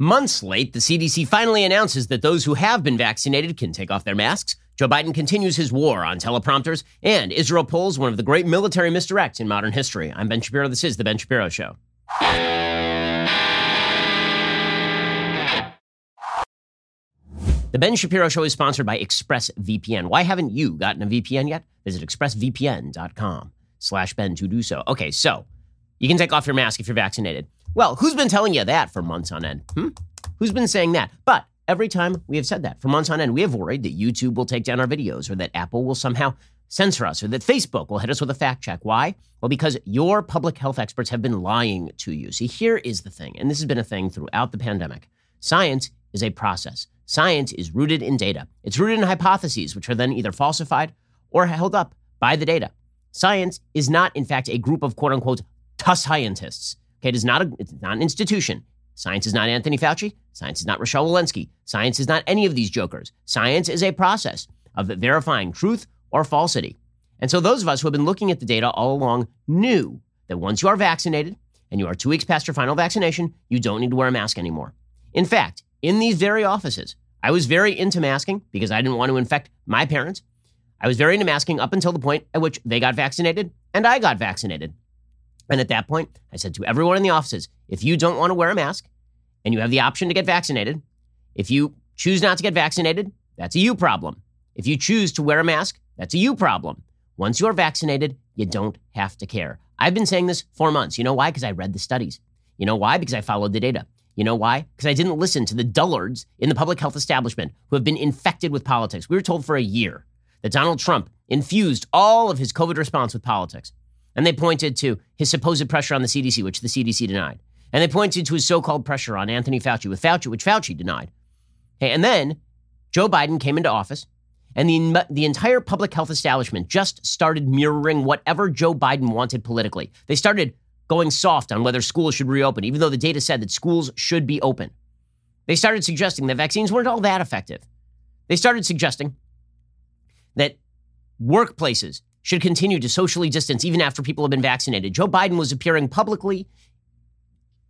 Months late, the CDC finally announces that those who have been vaccinated can take off their masks. Joe Biden continues his war on teleprompters, and Israel pulls one of the great military misdirects in modern history. I'm Ben Shapiro. This is The Ben Shapiro Show. The Ben Shapiro Show is sponsored by ExpressVPN. Why haven't you gotten a VPN yet? Visit expressvpn.com slash Ben to do so. Okay, so you can take off your mask if you're vaccinated. Well, who's been telling you that for months on end? Hmm? Who's been saying that? But every time we have said that for months on end, we have worried that YouTube will take down our videos or that Apple will somehow censor us or that Facebook will hit us with a fact check. Why? Well, because your public health experts have been lying to you. See, here is the thing, and this has been a thing throughout the pandemic science is a process. Science is rooted in data, it's rooted in hypotheses, which are then either falsified or held up by the data. Science is not, in fact, a group of quote unquote scientists. Okay, it is not, a, it's not an institution. Science is not Anthony Fauci. Science is not Rochelle Walensky. Science is not any of these jokers. Science is a process of verifying truth or falsity. And so those of us who have been looking at the data all along knew that once you are vaccinated and you are two weeks past your final vaccination, you don't need to wear a mask anymore. In fact, in these very offices, I was very into masking because I didn't want to infect my parents. I was very into masking up until the point at which they got vaccinated and I got vaccinated. And at that point, I said to everyone in the offices if you don't want to wear a mask and you have the option to get vaccinated, if you choose not to get vaccinated, that's a you problem. If you choose to wear a mask, that's a you problem. Once you're vaccinated, you don't have to care. I've been saying this for months. You know why? Because I read the studies. You know why? Because I followed the data. You know why? Because I didn't listen to the dullards in the public health establishment who have been infected with politics. We were told for a year that Donald Trump infused all of his COVID response with politics. And they pointed to his supposed pressure on the CDC, which the CDC denied. And they pointed to his so called pressure on Anthony Fauci, with Fauci, which Fauci denied. Okay, and then Joe Biden came into office, and the, the entire public health establishment just started mirroring whatever Joe Biden wanted politically. They started going soft on whether schools should reopen, even though the data said that schools should be open. They started suggesting that vaccines weren't all that effective. They started suggesting that workplaces should continue to socially distance even after people have been vaccinated. Joe Biden was appearing publicly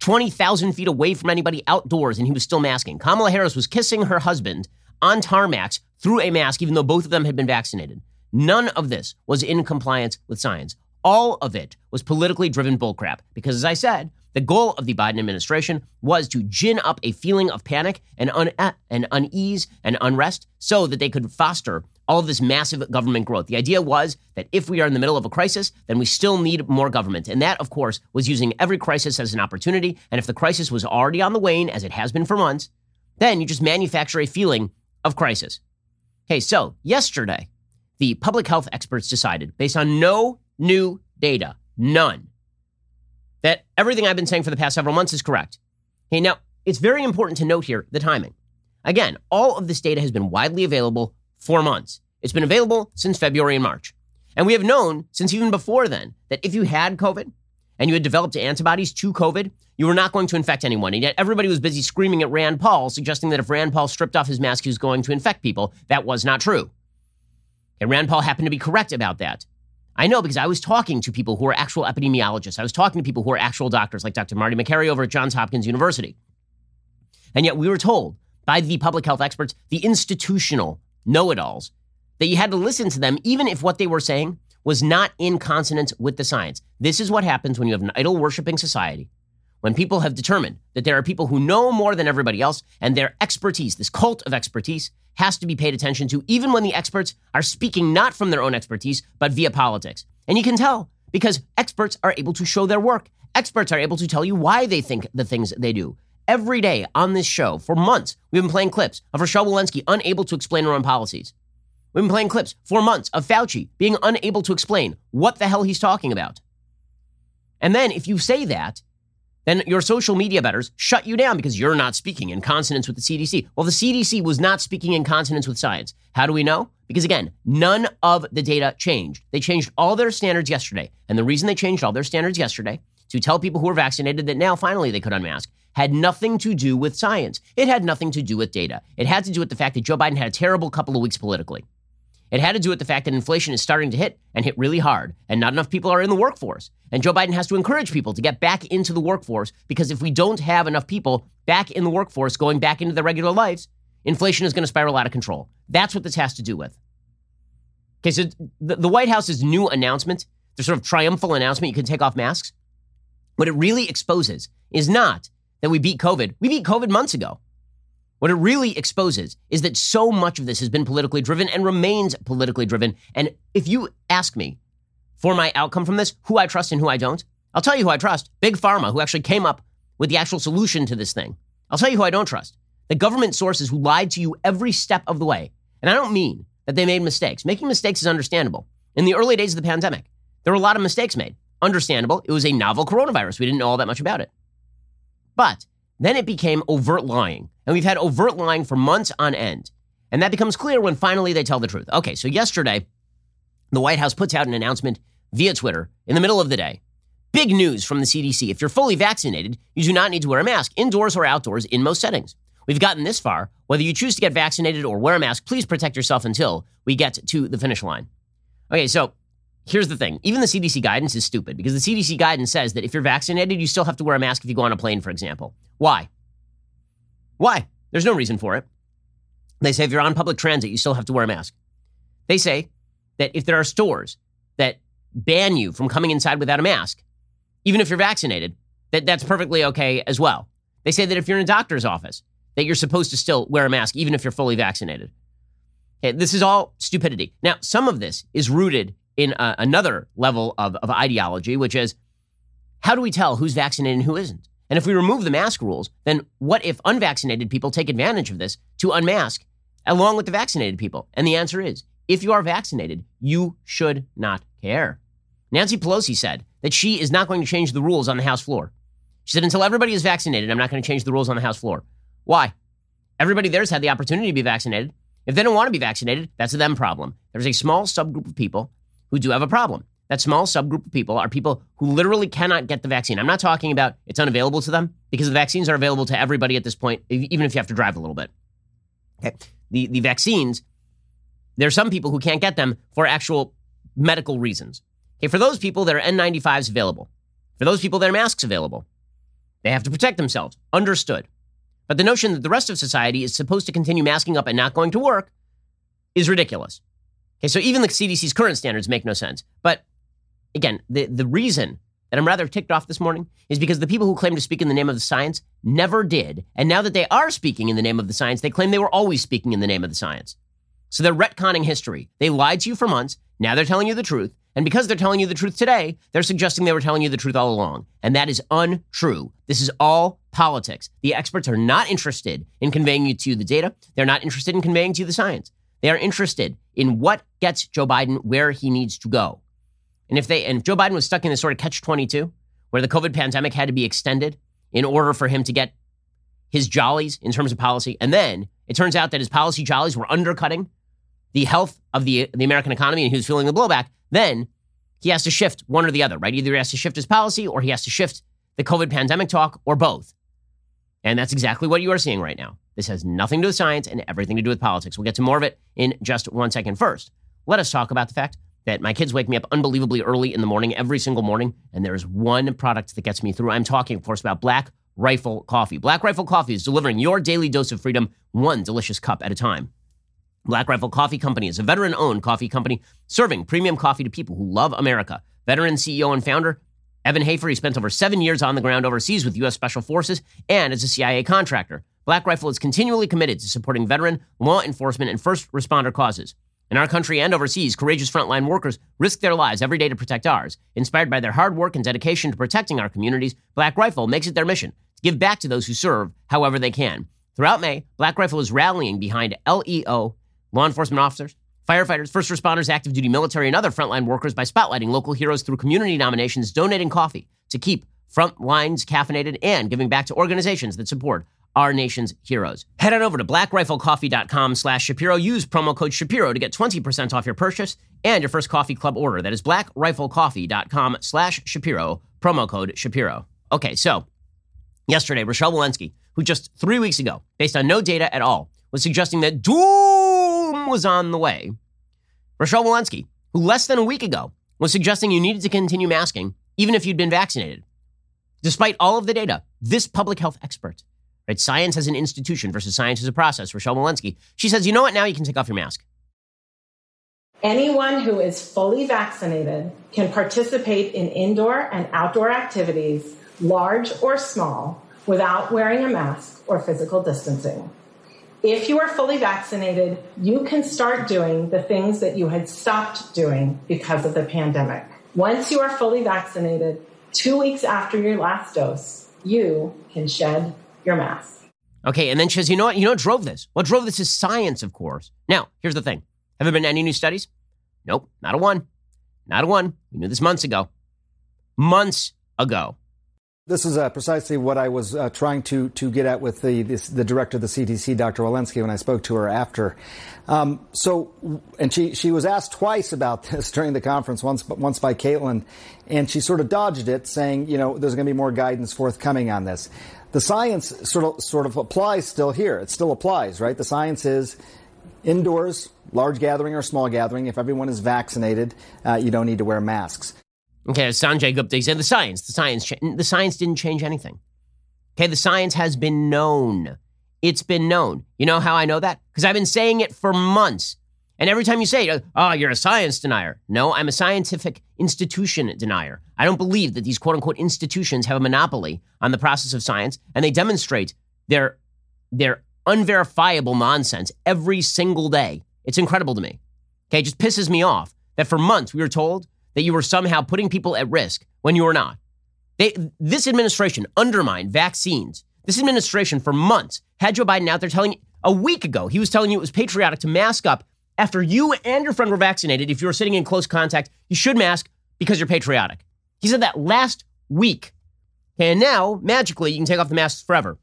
20,000 feet away from anybody outdoors and he was still masking. Kamala Harris was kissing her husband on tarmacs through a mask, even though both of them had been vaccinated. None of this was in compliance with science. All of it was politically driven bullcrap because, as I said, the goal of the Biden administration was to gin up a feeling of panic and, un- and unease and unrest so that they could foster all of this massive government growth. The idea was that if we are in the middle of a crisis, then we still need more government. And that, of course, was using every crisis as an opportunity. And if the crisis was already on the wane, as it has been for months, then you just manufacture a feeling of crisis. Okay, so yesterday, the public health experts decided, based on no new data, none, that everything I've been saying for the past several months is correct. Okay, now it's very important to note here the timing. Again, all of this data has been widely available four months. It's been available since February and March. And we have known since even before then that if you had COVID and you had developed antibodies to COVID, you were not going to infect anyone. And yet everybody was busy screaming at Rand Paul, suggesting that if Rand Paul stripped off his mask, he was going to infect people. That was not true. And Rand Paul happened to be correct about that. I know because I was talking to people who are actual epidemiologists. I was talking to people who are actual doctors, like Dr. Marty Makary over at Johns Hopkins University. And yet we were told by the public health experts, the institutional know it alls, that you had to listen to them, even if what they were saying was not in consonance with the science. This is what happens when you have an idol worshiping society, when people have determined that there are people who know more than everybody else, and their expertise, this cult of expertise, has to be paid attention to, even when the experts are speaking not from their own expertise, but via politics. And you can tell because experts are able to show their work. Experts are able to tell you why they think the things they do every day on this show for months. We've been playing clips of Rochelle Walensky unable to explain her own policies. We've been playing clips for months of Fauci being unable to explain what the hell he's talking about. And then if you say that, then your social media betters shut you down because you're not speaking in consonance with the CDC. Well, the CDC was not speaking in consonance with science. How do we know? Because again, none of the data changed. They changed all their standards yesterday. And the reason they changed all their standards yesterday to tell people who were vaccinated that now finally they could unmask had nothing to do with science. It had nothing to do with data. It had to do with the fact that Joe Biden had a terrible couple of weeks politically. It had to do with the fact that inflation is starting to hit and hit really hard, and not enough people are in the workforce. And Joe Biden has to encourage people to get back into the workforce because if we don't have enough people back in the workforce going back into their regular lives, inflation is going to spiral out of control. That's what this has to do with. Okay, so the, White House's new announcement, the sort of triumphal announcement, you can take off masks, what it really exposes is not that we beat COVID. We beat COVID months ago. What it really exposes is that so much of this has been politically driven and remains politically driven. And if you ask me for my outcome from this, who I trust and who I don't, I'll tell you who I trust. Big Pharma, who actually came up with the actual solution to this thing. I'll tell you who I don't trust. The government sources who lied to you every step of the way. And I don't mean that they made mistakes. Making mistakes is understandable. In the early days of the pandemic, there were a lot of mistakes made. Understandable. It was a novel coronavirus. We didn't know all that much about it. But then it became overt lying. And we've had overt lying for months on end. And that becomes clear when finally they tell the truth. Okay, so yesterday, the White House puts out an announcement via Twitter in the middle of the day. Big news from the CDC. If you're fully vaccinated, you do not need to wear a mask indoors or outdoors in most settings. We've gotten this far. Whether you choose to get vaccinated or wear a mask, please protect yourself until we get to the finish line. Okay, so here's the thing. Even the CDC guidance is stupid because the CDC guidance says that if you're vaccinated, you still have to wear a mask if you go on a plane, for example. Why? Why? There's no reason for it. They say if you're on public transit, you still have to wear a mask. They say that if there are stores that ban you from coming inside without a mask, even if you're vaccinated, that that's perfectly okay as well. They say that if you're in a doctor's office, that you're supposed to still wear a mask even if you're fully vaccinated. Okay, this is all stupidity. Now, some of this is rooted in a, another level of, of ideology, which is how do we tell who's vaccinated and who isn't? And if we remove the mask rules, then what if unvaccinated people take advantage of this to unmask along with the vaccinated people? And the answer is if you are vaccinated, you should not care. Nancy Pelosi said that she is not going to change the rules on the House floor. She said, until everybody is vaccinated, I'm not going to change the rules on the House floor. Why? Everybody there's had the opportunity to be vaccinated. If they don't want to be vaccinated, that's a them problem. There's a small subgroup of people who do have a problem. That small subgroup of people are people who literally cannot get the vaccine. I'm not talking about it's unavailable to them because the vaccines are available to everybody at this point, even if you have to drive a little bit. Okay. The, the vaccines, there are some people who can't get them for actual medical reasons. Okay, for those people, there are N95s available. For those people, there are masks available. They have to protect themselves. Understood. But the notion that the rest of society is supposed to continue masking up and not going to work is ridiculous. Okay, so even the CDC's current standards make no sense. But again, the, the reason that I'm rather ticked off this morning is because the people who claim to speak in the name of the science never did. And now that they are speaking in the name of the science, they claim they were always speaking in the name of the science. So they're retconning history. They lied to you for months. Now they're telling you the truth. And because they're telling you the truth today, they're suggesting they were telling you the truth all along. And that is untrue. This is all politics. The experts are not interested in conveying you to the data. They're not interested in conveying to you the science. They are interested in what gets Joe Biden where he needs to go. And if they and if Joe Biden was stuck in this sort of catch 22 where the COVID pandemic had to be extended in order for him to get his jollies in terms of policy, and then it turns out that his policy jollies were undercutting the health of the, the American economy and he was feeling the blowback, then he has to shift one or the other, right? Either he has to shift his policy or he has to shift the COVID pandemic talk or both. And that's exactly what you are seeing right now. This has nothing to do with science and everything to do with politics. We'll get to more of it in just one second. First, let us talk about the fact that my kids wake me up unbelievably early in the morning, every single morning, and there is one product that gets me through. I'm talking, of course, about Black Rifle Coffee. Black Rifle Coffee is delivering your daily dose of freedom, one delicious cup at a time. Black Rifle Coffee Company is a veteran owned coffee company serving premium coffee to people who love America. Veteran CEO and founder Evan Hafer, he spent over seven years on the ground overseas with U.S. Special Forces and as a CIA contractor. Black Rifle is continually committed to supporting veteran, law enforcement, and first responder causes. In our country and overseas, courageous frontline workers risk their lives every day to protect ours. Inspired by their hard work and dedication to protecting our communities, Black Rifle makes it their mission to give back to those who serve however they can. Throughout May, Black Rifle is rallying behind LEO, law enforcement officers, firefighters, first responders, active duty military, and other frontline workers by spotlighting local heroes through community nominations, donating coffee to keep front lines caffeinated, and giving back to organizations that support our nation's heroes. Head on over to blackriflecoffee.com slash Shapiro. Use promo code Shapiro to get 20% off your purchase and your first coffee club order. That is blackriflecoffee.com slash Shapiro, promo code Shapiro. Okay, so yesterday, Rochelle Walensky, who just three weeks ago, based on no data at all, was suggesting that doom was on the way, Rochelle Walensky, who less than a week ago was suggesting you needed to continue masking even if you'd been vaccinated. Despite all of the data, this public health expert, right, science as an institution versus science as a process, Rochelle Walensky, she says, you know what, now you can take off your mask. Anyone who is fully vaccinated can participate in indoor and outdoor activities, large or small, without wearing a mask or physical distancing. If you are fully vaccinated, you can start doing the things that you had stopped doing because of the pandemic. Once you are fully vaccinated, two weeks after your last dose, you can shed your mask. Okay, and then she says, you know what? You know what drove this? What drove this is science, of course. Now, here's the thing. Have there been any new studies? Nope, not a one. Not a one. We knew this months ago. Months ago. This is uh, precisely what I was uh, trying to to get at with the this, the director of the CDC, Dr. Walensky, when I spoke to her after. Um, so, and she she was asked twice about this during the conference. Once once by Caitlin, and she sort of dodged it, saying, you know, there's going to be more guidance forthcoming on this. The science sort of sort of applies still here. It still applies, right? The science is indoors, large gathering or small gathering. If everyone is vaccinated, uh, you don't need to wear masks. Okay, Sanjay Gupta said the science, the science, the science didn't change anything. Okay, the science has been known. It's been known. You know how I know that? Because I've been saying it for months. And every time you say, oh, you're a science denier. No, I'm a scientific institution denier. I don't believe that these quote unquote institutions have a monopoly on the process of science, and they demonstrate their, their unverifiable nonsense every single day. It's incredible to me. Okay, it just pisses me off that for months we were told that you were somehow putting people at risk when you were not. They, this administration undermined vaccines. This administration for months had Joe Biden out there telling you, a week ago, he was telling you it was patriotic to mask up after you and your friend were vaccinated. If you were sitting in close contact, you should mask because you're patriotic. He said that last week. And now, magically, you can take off the masks forever.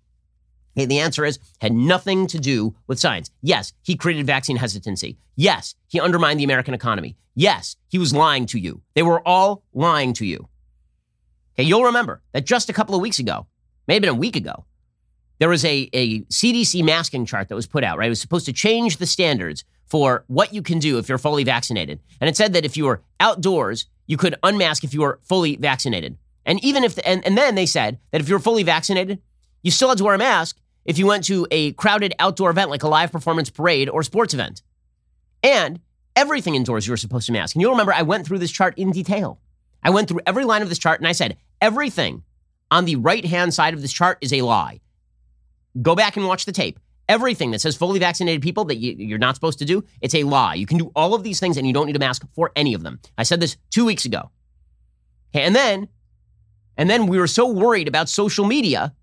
The answer is had nothing to do with science. Yes, he created vaccine hesitancy. Yes, he undermined the American economy. Yes, he was lying to you. They were all lying to you. Okay, you'll remember that just a couple of weeks ago, maybe a week ago, there was a, a CDC masking chart that was put out, right? It was supposed to change the standards for what you can do if you're fully vaccinated. And it said that if you were outdoors, you could unmask if you were fully vaccinated. And even if, the, and, and then they said that if you're fully vaccinated, you still had to wear a mask if you went to a crowded outdoor event like a live performance parade or sports event. And everything indoors you were supposed to mask. And you'll remember I went through this chart in detail. I went through every line of this chart and I said, everything on the right hand side of this chart is a lie. Go back and watch the tape. Everything that says fully vaccinated people that you, are not supposed to do, it's a lie. You can do all of these things and you don't need a mask for any of them. I said this two weeks ago. And then, and then we were so worried about social media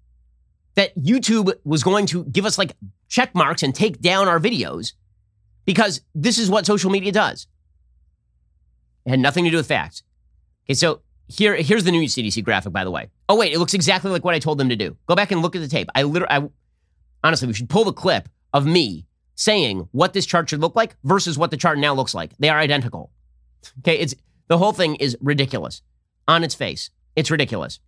that YouTube was going to give us like check marks and take down our videos because this is what social media does. It had nothing to do with facts. Okay, so here, here's the new CDC graphic, by the way. Oh, wait, it looks exactly like what I told them to do. Go back and look at the tape. I literally, I, honestly, we should pull the clip of me saying what this chart should look like versus what the chart now looks like. They are identical. Okay, it's the whole thing is ridiculous on its face. It's ridiculous.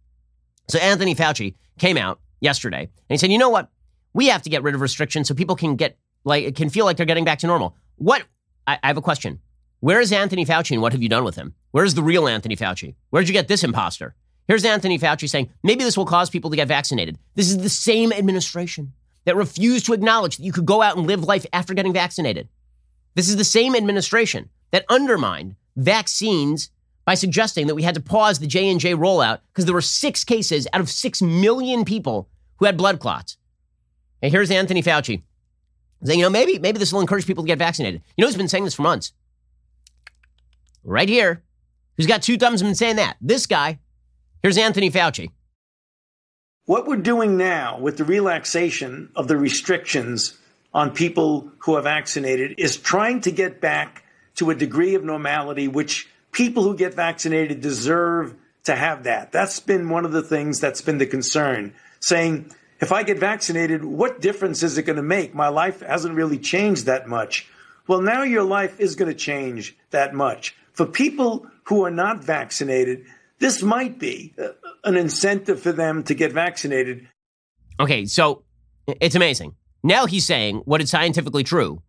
So Anthony Fauci came out yesterday. And he said, you know what? We have to get rid of restrictions so people can get like can feel like they're getting back to normal. What I, I have a question. Where is Anthony Fauci and what have you done with him? Where's the real Anthony Fauci? Where'd you get this imposter? Here's Anthony Fauci saying maybe this will cause people to get vaccinated. This is the same administration that refused to acknowledge that you could go out and live life after getting vaccinated. This is the same administration that undermined vaccines by suggesting that we had to pause the J&J rollout because there were 6 cases out of 6 million people who had blood clots. And here's Anthony Fauci saying, you know, maybe, maybe this will encourage people to get vaccinated. You know who's been saying this for months? Right here. Who's got two thumbs and been saying that? This guy. Here's Anthony Fauci. What we're doing now with the relaxation of the restrictions on people who are vaccinated is trying to get back to a degree of normality which people who get vaccinated deserve to have that. That's been one of the things that's been the concern saying, if I get vaccinated, what difference is it going to make? My life hasn't really changed that much. Well, now your life is going to change that much. For people who are not vaccinated, this might be uh, an incentive for them to get vaccinated. Okay, so it's amazing. Now he's saying what is scientifically true.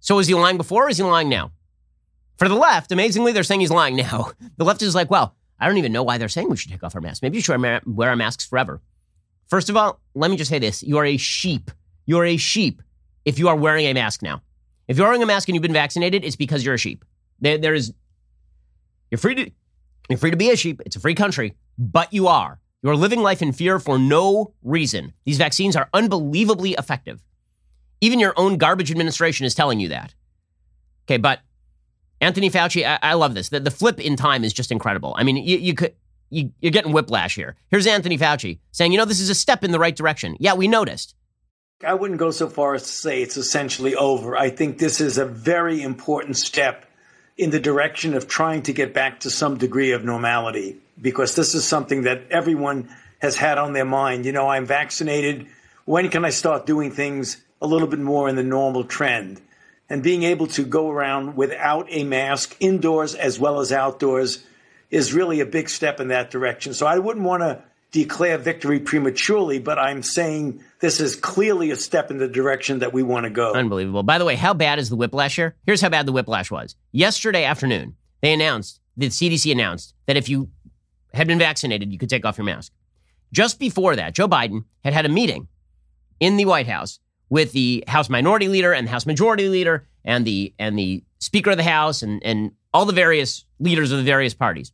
So is he lying before or is he lying now? For the left, amazingly, they're saying he's lying now. The left is like, well, I don't even know why they're saying we should take off our masks. Maybe you should wear our masks forever. First of all, let me just say this. You are a sheep. You are a sheep if you are wearing a mask now. If you're wearing a mask and you've been vaccinated, it's because you're a sheep. There, there is, you're free to, you're free to be a sheep. It's a free country, but you are. You are living life in fear for no reason. These vaccines are unbelievably effective. Even your own garbage administration is telling you that. Okay, but Anthony Fauci, I, I love this. The, the, flip in time is just incredible. I mean, you, you could you, you're getting whiplash here. Here's Anthony Fauci saying, you know, this is a step in the right direction. Yeah, we noticed. I wouldn't go so far as to say it's essentially over. I think this is a very important step in the direction of trying to get back to some degree of normality because this is something that everyone has had on their mind. You know, I'm vaccinated. When can I start doing things a little bit more in the normal trend? And being able to go around without a mask indoors as well as outdoors is really a big step in that direction. So I wouldn't want to declare victory prematurely, but I'm saying this is clearly a step in the direction that we want to go. Unbelievable. By the way, how bad is the whiplash here? Here's how bad the whiplash was. Yesterday afternoon, they announced, the CDC announced that if you had been vaccinated, you could take off your mask. Just before that, Joe Biden had had a meeting in the White House with the House Minority Leader and the House Majority Leader and the and the Speaker of the House and, and all the various leaders of the various parties.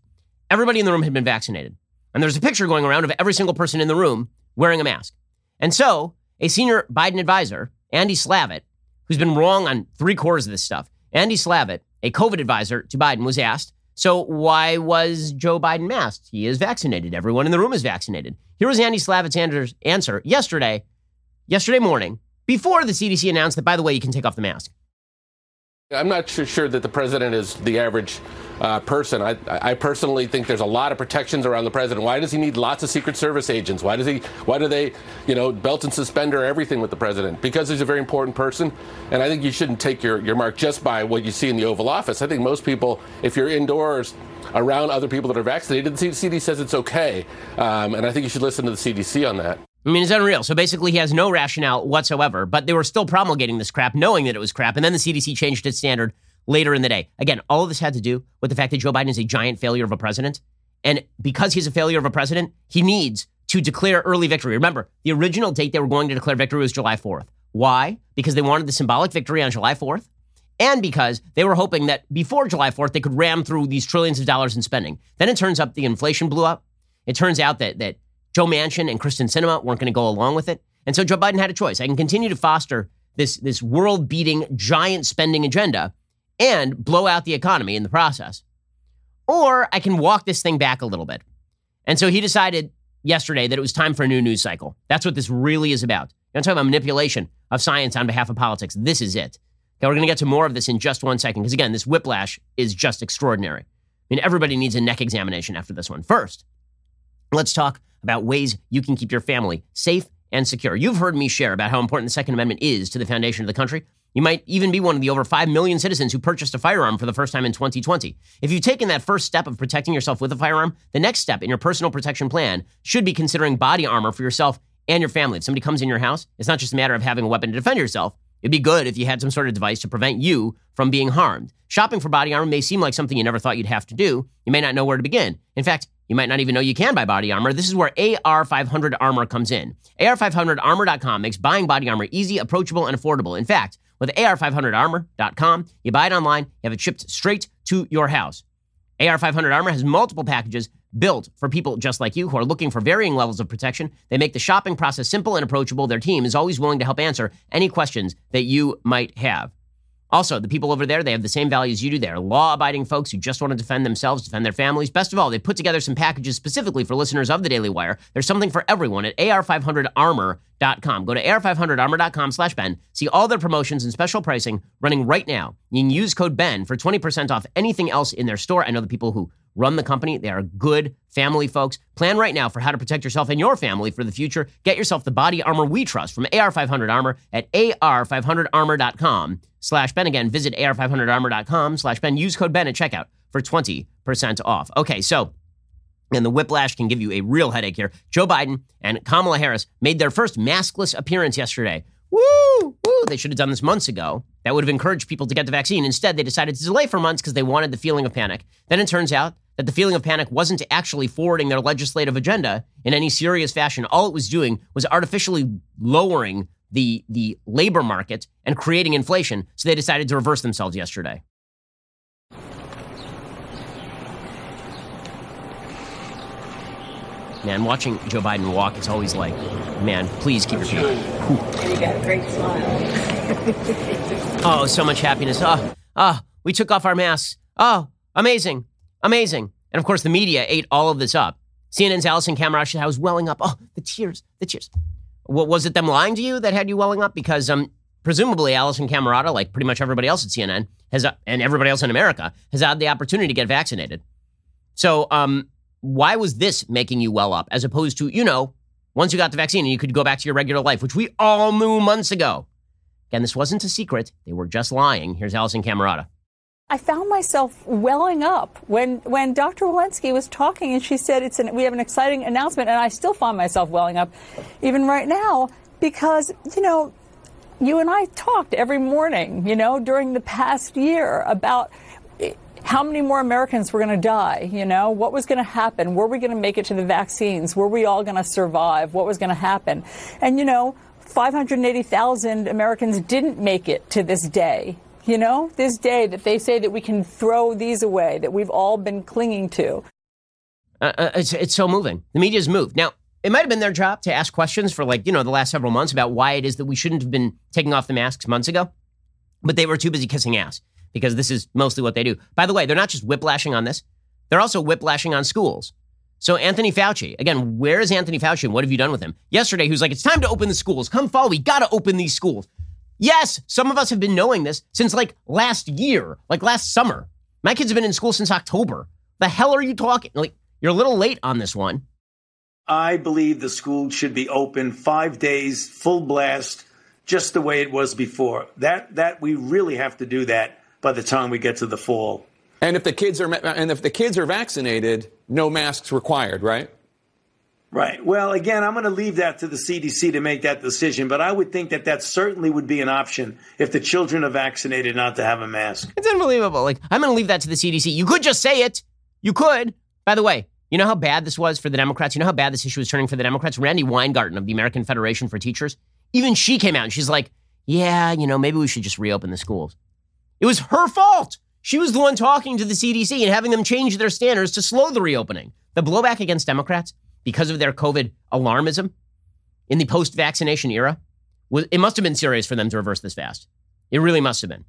Everybody in the room had been vaccinated. And there's a picture going around of every single person in the room wearing a mask. And so, a senior Biden advisor, Andy Slavitt, who's been wrong on three quarters of this stuff, Andy Slavitt, a COVID advisor to Biden, was asked, So why was Joe Biden masked? He is vaccinated. Everyone in the room is vaccinated. Here was Andy Slavitt's answer yesterday, yesterday morning, before the CDC announced that, by the way, you can take off the mask. I'm not sure that the president is the average uh, person. I, I, personally think there's a lot of protections around the president. Why does he need lots of Secret Service agents? Why does he? Why do they, you know, belt and suspender everything with the president? Because he's a very important person, and I think you shouldn't take your, your mark just by what you see in the Oval Office. I think most people, if you're indoors around other people that are vaccinated, the CDC says it's okay, um, and I think you should listen to the CDC on that. I mean, it's unreal. So basically, he has no rationale whatsoever, but they were still promulgating this crap, knowing that it was crap. And then the CDC changed its standard later in the day. Again, all of this had to do with the fact that Joe Biden is a giant failure of a president. And because he's a failure of a president, he needs to declare early victory. Remember, the original date they were going to declare victory was July 4th. Why? Because they wanted the symbolic victory on July 4th, and because they were hoping that before July 4th, they could ram through these trillions of dollars in spending. Then it turns up the inflation blew up. It turns out that, that Joe Manchin and Kyrsten Sinema weren't going to go along with it. And so Joe Biden had a choice. I can continue to foster this, this world beating giant spending agenda and blow out the economy in the process. Or I can walk this thing back a little bit. And so he decided yesterday that it was time for a new news cycle. That's what this really is about. I'm talking about manipulation of science on behalf of politics. This is it. Okay, we're going to get to more of this in just one second because, again, this whiplash is just extraordinary. I mean, everybody needs a neck examination after this one. First, let's talk about ways you can keep your family safe and secure. You've heard me share about how important the Second Amendment is to the foundation of the country. You might even be one of the over 5 million citizens who purchased a firearm for the first time in 2020. If you've taken that first step of protecting yourself with a firearm, the next step in your personal protection plan should be considering body armor for yourself and your family. If somebody comes in your house, it's not just a matter of having a weapon to defend yourself. It'd be good if you had some sort of device to prevent you from being harmed. Shopping for body armor may seem like something you never thought you'd have to do. You may not know where to begin. In fact, you might not even know you can buy body armor. This is where AR500 Armor comes in. AR500Armor.com makes buying body armor easy, approachable, and affordable. In fact, with AR500Armor.com, you buy it online, you have it shipped straight to your house. AR500 Armor has multiple packages built for people just like you who are looking for varying levels of protection. They make the shopping process simple and approachable. Their team is always willing to help answer any questions that you might have. Also, the people over there, they have the same values you do. They're law abiding folks who just want to defend themselves, defend their families. Best of all, they put together some packages specifically for listeners of the Daily Wire. There's something for everyone at ar500armor.com. Go to ar500armor.com slash Ben. See all their promotions and special pricing running right now. You can use code Ben for 20% off anything else in their store. I know the people who run the company. They are good family folks. Plan right now for how to protect yourself and your family for the future. Get yourself the body armor we trust from AR500 Armor at ar500armor.com slash Ben. Again, visit ar500armor.com slash Ben. Use code Ben at checkout for 20% off. Okay, so and the whiplash can give you a real headache here. Joe Biden and Kamala Harris made their first maskless appearance yesterday. Woo! Woo! They should have done this months ago. that would have encouraged people to get the vaccine. Instead, they decided to delay for months because they wanted the feeling of panic. Then it turns out that the feeling of panic wasn't actually forwarding their legislative agenda in any serious fashion. All it was doing was artificially lowering the, the labor market and creating inflation. So they decided to reverse themselves yesterday. Man, watching Joe Biden walk is always like, man, please keep your feet. And you got a great smile. Oh, so much happiness. Oh, oh, we took off our masks. Oh, amazing, amazing. And of course, the media ate all of this up. CNN's Alisyn Camerota was welling up. Oh, the tears, the tears. What was it them lying to you that had you welling up? Because um, presumably Alisyn Camerota, like pretty much everybody else at CNN, has uh, and everybody else in America, has had the opportunity to get vaccinated. So um, why was this making you well up as opposed to, you know, once you got the vaccine and you could go back to your regular life, which we all knew months ago? Again, this wasn't a secret. They were just lying. Here's Allison Camerota. I found myself welling up when, when Dr. Walensky was talking and she said it's an, we have an exciting announcement and I still find myself welling up even right now because, you know, you and I talked every morning, you know, during the past year about how many more Americans were going to die? You know, what was going to happen? Were we going to make it to the vaccines? Were we all going to survive? What was going to happen? And, you know, 580,000 Americans didn't make it to this day. You know, this day that they say that we can throw these away, that we've all been clinging to. Uh, uh, it's, it's so moving. The media's moved. Now, it might have been their job to ask questions for like, you know, the last several months about why it is that we shouldn't have been taking off the masks months ago, but they were too busy kissing ass because this is mostly what they do. By the way, they're not just whiplashing on this, they're also whiplashing on schools. So, Anthony Fauci, again, where is Anthony Fauci and what have you done with him? Yesterday, he was like, it's time to open the schools. Come fall, we got to open these schools. Yes, some of us have been knowing this since like last year, like last summer. My kids have been in school since October. The hell are you talking? Like, you're a little late on this one. I believe the school should be open five days, full blast, just the way it was before. That that we really have to do that by the time we get to the fall. And if the kids are and if the kids are vaccinated, no masks required, right? Right. Well, again, I'm going to leave that to the CDC to make that decision, but I would think that that certainly would be an option if the children are vaccinated not to have a mask. It's unbelievable. Like, I'm going to leave that to the CDC. You could just say it. You could. By the way, you know how bad this was for the Democrats? You know how bad this issue was turning for the Democrats? Randi Weingarten of the American Federation for Teachers, even she came out and she's like, yeah, you know, maybe we should just reopen the schools. It was her fault. She was the one talking to the CDC and having them change their standards to slow the reopening. The blowback against Democrats because of their COVID alarmism in the post vaccination era, it must have been serious for them to reverse this fast. It really must have been.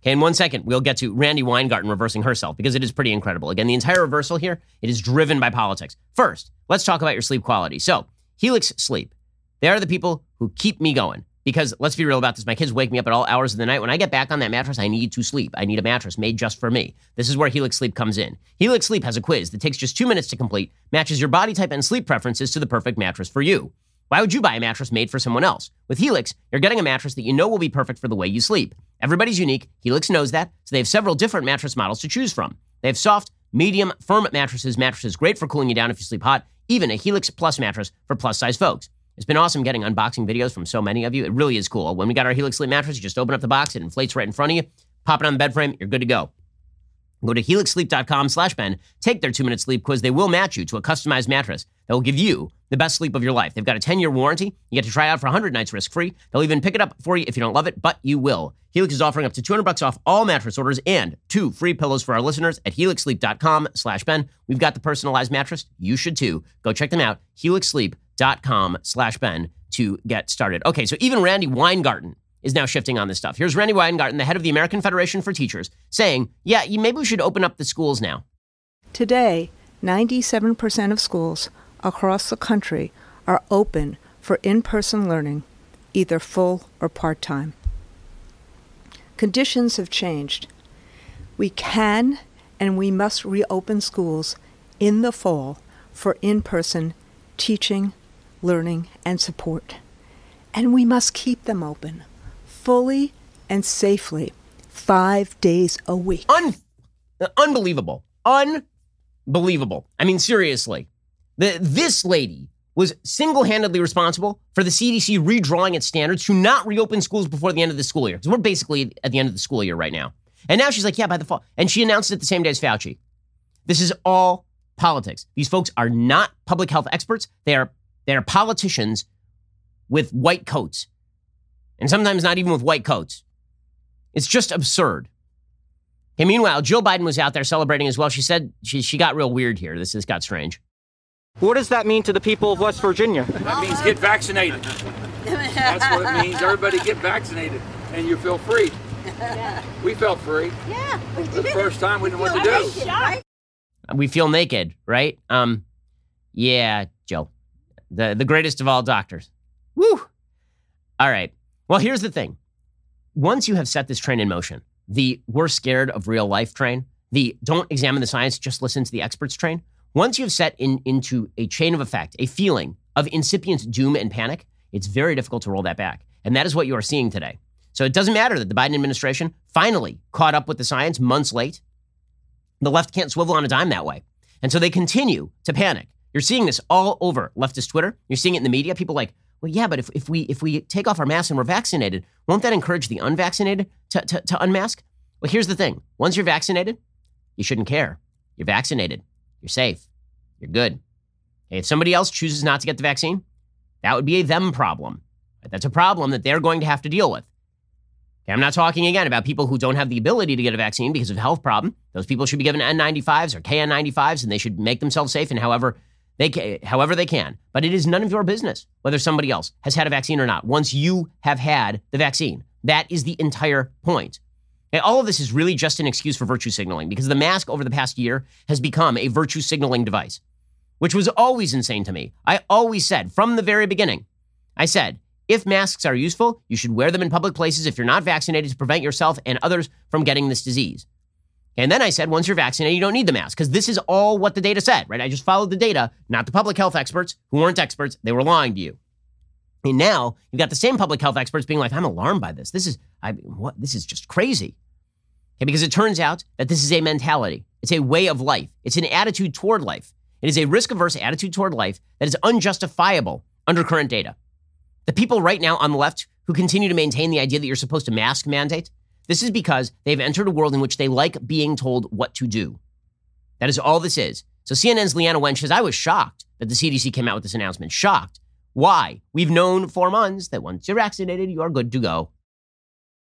Okay, in one second, we'll get to Randi Weingarten reversing herself because it is pretty incredible. Again, the entire reversal here, it is driven by politics. First, let's talk about your sleep quality. So, Helix Sleep, they are the people who keep me going. Because let's be real about this. My kids wake me up at all hours of the night. When I get back on that mattress, I need to sleep. I need a mattress made just for me. This is where Helix Sleep comes in. Helix Sleep has a quiz that takes just two minutes to complete, matches your body type and sleep preferences to the perfect mattress for you. Why would you buy a mattress made for someone else? With Helix, you're getting a mattress that you know will be perfect for the way you sleep. Everybody's unique. Helix knows that, so they have several different mattress models to choose from. They have soft, medium, firm mattresses, mattresses great for cooling you down if you sleep hot, even a Helix Plus mattress for plus size folks. It's been awesome getting unboxing videos from so many of you. It really is cool. When we got our Helix Sleep mattress, you just open up the box, it inflates right in front of you, pop it on the bed frame, you're good to go. Go to helixsleep.com slash Ben, take their two-minute sleep quiz. They will match you to a customized mattress that will give you the best sleep of your life. They've got a 10-year warranty. You get to try out for 100 nights risk-free. They'll even pick it up for you if you don't love it, but you will. Helix is offering up to 200 bucks off all mattress orders and two free pillows for our listeners at helixsleep.com slash Ben. We've got the personalized mattress. You should too. Go check them out. helixsleep.com slash Ben to get started. Okay, so even Randi Weingarten is now shifting on this stuff. Here's Randi Weingarten, the head of the American Federation for Teachers, saying, yeah, maybe we should open up the schools now. Today, 97% of schools across the country are open for in person learning, either full or part time. Conditions have changed. We can and we must reopen schools in the fall for in person teaching, learning, and support. And we must keep them open fully and safely five days a week. Un- unbelievable. Unbelievable. I mean, seriously. The, this lady was single handedly responsible for the CDC redrawing its standards to not reopen schools before the end of the school year. Because we're basically at the end of the school year right now. And now she's like, yeah, by the fall. And she announced it the same day as Fauci. This is all politics. These folks are not public health experts. They are, they are politicians with white coats. And sometimes not even with white coats. It's just absurd. And meanwhile, Jill Biden was out there celebrating as well. She said she, she got real weird here. This, this got strange. What does that mean to the people of West Virginia? That means get vaccinated. That's what it means. Everybody get vaccinated, and you feel free. Yeah. We felt free. Yeah. the first time we didn't know what to do. We feel naked, right? Um, yeah, Jill, the the greatest of all doctors. Woo. All right. Well, here's the thing. Once you have set this train in motion, the we're scared of real life train, the don't examine the science, just listen to the experts train. Once you've set in, into a chain of effect, a feeling of incipient doom and panic, it's very difficult to roll that back. And that is what you are seeing today. So it doesn't matter that the Biden administration finally caught up with the science months late. The left can't swivel on a dime that way. And so they continue to panic. You're seeing this all over leftist Twitter. You're seeing it in the media. People like, well, yeah, but if, if we if we take off our masks and we're vaccinated, won't that encourage the unvaccinated to, to, to unmask? Well, here's the thing. Once you're vaccinated, you shouldn't care. You're vaccinated. You're safe. You're good. If somebody else chooses not to get the vaccine, that would be a them problem. That's a problem that they're going to have to deal with. Okay, I'm not talking again about people who don't have the ability to get a vaccine because of a health problem. Those people should be given N95s or KN95s, and they should make themselves safe in however they can, however they can. But it is none of your business whether somebody else has had a vaccine or not. Once you have had the vaccine, that is the entire point. And all of this is really just an excuse for virtue signaling because the mask over the past year has become a virtue signaling device, which was always insane to me. I always said from the very beginning, I said, if masks are useful, you should wear them in public places if you're not vaccinated to prevent yourself and others from getting this disease. And then I said, once you're vaccinated, you don't need the mask because this is all what the data said, right? I just followed the data, not the public health experts who weren't experts. They were lying to you. And now you've got the same public health experts being like, I'm alarmed by this. This is, I what? This is just crazy. Okay, because it turns out that this is a mentality. It's a way of life. It's an attitude toward life. It is a risk averse attitude toward life that is unjustifiable under current data. The people right now on the left who continue to maintain the idea that you're supposed to mask mandate, this is because they've entered a world in which they like being told what to do. That is all this is. So CNN's Leana Wen says, I was shocked that the CDC came out with this announcement. Shocked. Why? We've known for months that once you're vaccinated, you are good to go.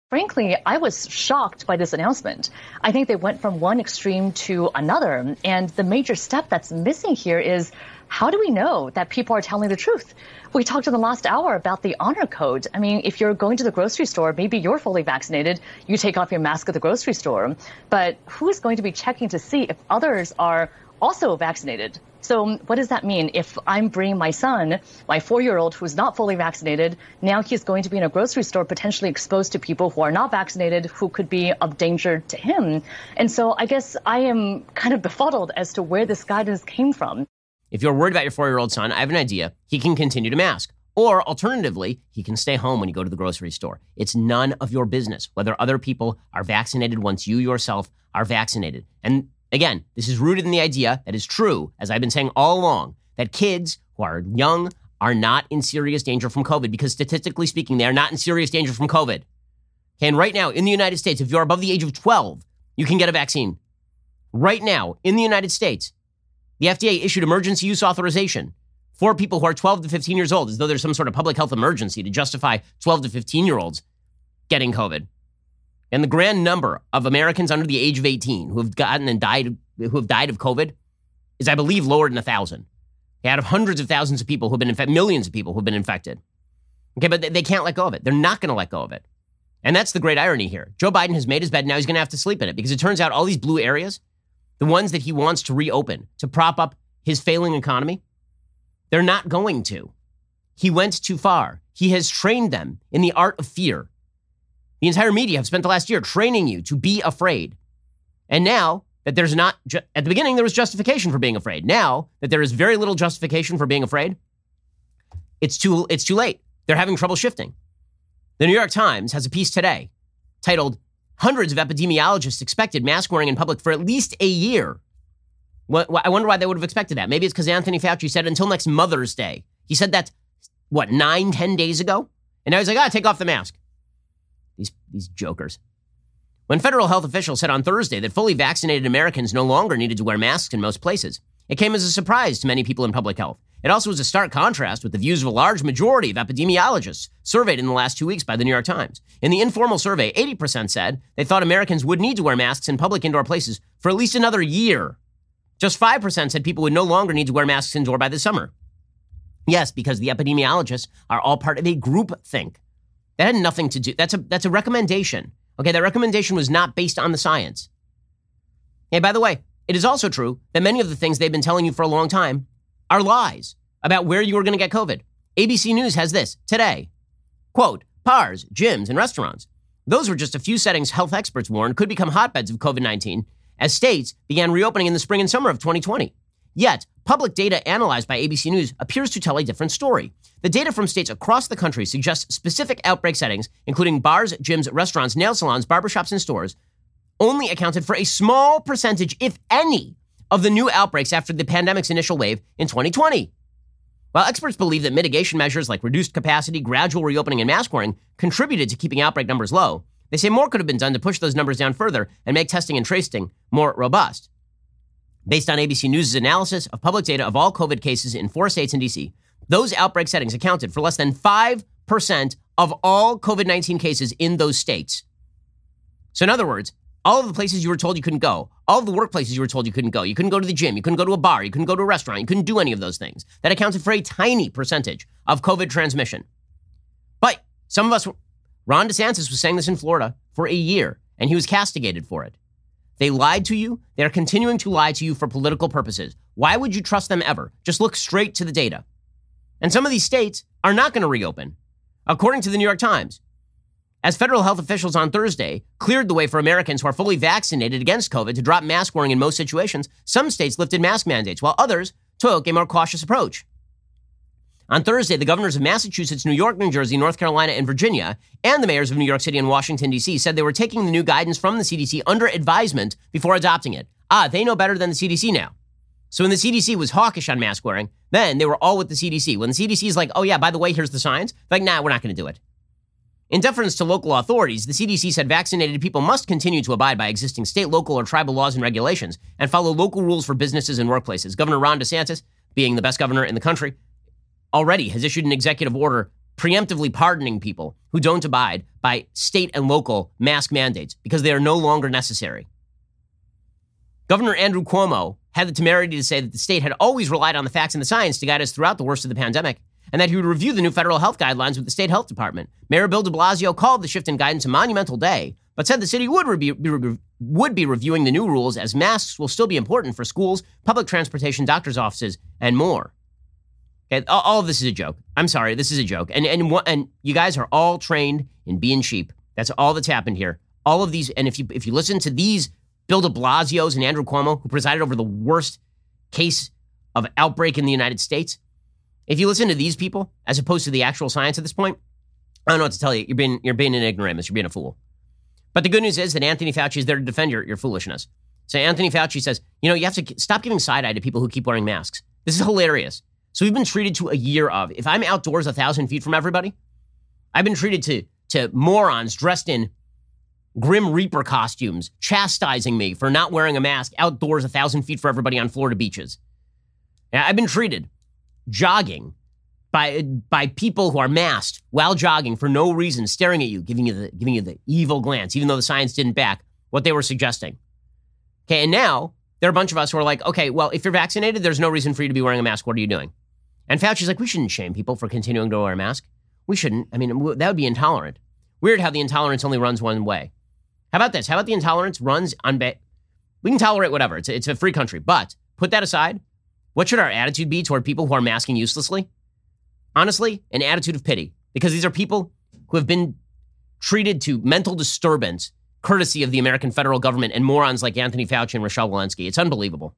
Frankly, I was shocked by this announcement. I think they went from one extreme to another. And the major step that's missing here is how do we know that people are telling the truth? We talked in the last hour about the honor code. I mean, if you're going to the grocery store, maybe you're fully vaccinated, you take off your mask at the grocery store. But who is going to be checking to see if others are also vaccinated? So what does that mean? If I'm bringing my son, my four-year-old who's not fully vaccinated, now he's going to be in a grocery store potentially exposed to people who are not vaccinated who could be of danger to him. And so I guess I am kind of befuddled as to where this guidance came from. If you're worried about your four-year-old son, I have an idea. He can continue to mask. Or alternatively, he can stay home when you go to the grocery store. It's none of your business whether other people are vaccinated once you yourself are vaccinated. And Again, this is rooted in the idea that is true, as I've been saying all along, that kids who are young are not in serious danger from COVID because statistically speaking, they are not in serious danger from COVID. And right now in the United States, if you're above the age of 12, you can get a vaccine. Right now in the United States, the FDA issued emergency use authorization for people who are 12 to 15 years old, as though there's some sort of public health emergency to justify 12 to 15 year olds getting COVID. And the grand number of Americans under the age of 18 who have gotten and died, who have died of COVID is, I believe, lower than a thousand. Out of hundreds of thousands of people who have been infected, millions of people who have been infected. Okay, but they can't let go of it. They're not going to let go of it. And that's the great irony here. Joe Biden has made his bed. Now he's going to have to sleep in it because it turns out all these blue areas, the ones that he wants to reopen to prop up his failing economy, they're not going to. He went too far. He has trained them in the art of fear the entire media have spent the last year training you to be afraid. And now that there's not, ju- at the beginning, there was justification for being afraid. Now that there is very little justification for being afraid, it's too, it's too late. They're having trouble shifting. The New York Times has a piece today titled, Hundreds of epidemiologists expected mask wearing in public for at least a year. I wonder why they would have expected that. Maybe it's because Anthony Fauci said until next Mother's Day. He said that, what, nine, ten days ago? And now he's like, ah, take off the mask. These, these jokers. When federal health officials said on Thursday that fully vaccinated Americans no longer needed to wear masks in most places, it came as a surprise to many people in public health. It also was a stark contrast with the views of a large majority of epidemiologists surveyed in the last two weeks by the New York Times. In the informal survey, 80% said they thought Americans would need to wear masks in public indoor places for at least another year. Just 5% said people would no longer need to wear masks indoor by the summer. Yes, because the epidemiologists are all part of a group think. That had nothing to do. That's a that's a recommendation. Okay, that recommendation was not based on the science. Hey, by the way, it is also true that many of the things they've been telling you for a long time are lies about where you are going to get COVID. ABC News has this today. Quote, bars, gyms, and restaurants. Those were just a few settings health experts warned could become hotbeds of COVID 19 as states began reopening in the spring and summer of 2020. Yet, public data analyzed by ABC News appears to tell a different story. The data from states across the country suggests specific outbreak settings, including bars, gyms, restaurants, nail salons, barbershops, and stores, only accounted for a small percentage, if any, of the new outbreaks after the pandemic's initial wave in 2020. While experts believe that mitigation measures like reduced capacity, gradual reopening, and mask wearing contributed to keeping outbreak numbers low, they say more could have been done to push those numbers down further and make testing and tracing more robust. Based on ABC News' analysis of public data of all COVID cases in four states and DC, those outbreak settings accounted for less than 5% of all COVID 19 cases in those states. So, in other words, all of the places you were told you couldn't go, all the workplaces you were told you couldn't go, you couldn't go to the gym, you couldn't go to a bar, you couldn't go to a restaurant, you couldn't do any of those things. That accounted for a tiny percentage of COVID transmission. But some of us, Ron DeSantis was saying this in Florida for a year, and he was castigated for it. They lied to you. They are continuing to lie to you for political purposes. Why would you trust them ever? Just look straight to the data. And some of these states are not going to reopen. According to the New York Times, as federal health officials on Thursday cleared the way for Americans who are fully vaccinated against COVID to drop mask wearing in most situations, some states lifted mask mandates, while others took a more cautious approach. On Thursday, the governors of Massachusetts, New York, New Jersey, North Carolina, and Virginia, and the mayors of New York City and Washington, D.C., said they were taking the new guidance from the CDC under advisement before adopting it. Ah, they know better than the CDC now. So when the CDC was hawkish on mask wearing, then they were all with the CDC. When the CDC is like, oh, yeah, by the way, here's the science, like, nah, we're not going to do it. In deference to local authorities, the CDC said vaccinated people must continue to abide by existing state, local, or tribal laws and regulations and follow local rules for businesses and workplaces. Governor Ron DeSantis, being the best governor in the country, already has issued an executive order preemptively pardoning people who don't abide by state and local mask mandates because they are no longer necessary. Governor Andrew Cuomo had the temerity to say that the state had always relied on the facts and the science to guide us throughout the worst of the pandemic, and that he would review the new federal health guidelines with the state health department. Mayor Bill de Blasio called the shift in guidance a monumental day, but said the city would, re- be, would be reviewing the new rules as masks will still be important for schools, public transportation, doctor's offices, and more. Okay, all of this is a joke. I'm sorry, this is a joke. And and and you guys are all trained in being sheep. That's all that's happened here. All of these, and if you if you listen to these Bill De Blasio's and Andrew Cuomo, who presided over the worst case of outbreak in the United States, if you listen to these people as opposed to the actual science at this point, I don't know what to tell you. You're being you're being an ignoramus. You're being a fool. But the good news is that Anthony Fauci is there to defend your, your foolishness. So Anthony Fauci says, you know, you have to stop giving side eye to people who keep wearing masks. This is hilarious. So we've been treated to a year of. If I'm outdoors a thousand feet from everybody, I've been treated to to morons dressed in Grim Reaper costumes, chastising me for not wearing a mask outdoors a thousand feet for everybody on Florida beaches. Yeah, I've been treated jogging by by people who are masked while jogging for no reason, staring at you, giving you the giving you the evil glance, even though the science didn't back what they were suggesting. Okay, and now there are a bunch of us who are like, okay, well, if you're vaccinated, there's no reason for you to be wearing a mask. What are you doing? And Fauci's like, we shouldn't shame people for continuing to wear a mask. We shouldn't. I mean, that would be intolerant. Weird how the intolerance only runs one way. How about this? How about the intolerance runs on. Ba- we can tolerate whatever. It's a, it's a free country. But put that aside. What should our attitude be toward people who are masking uselessly? Honestly, an attitude of pity. Because these are people who have been treated to mental disturbance courtesy of the American federal government and morons like Anthony Fauci and Rochelle Walensky. It's unbelievable.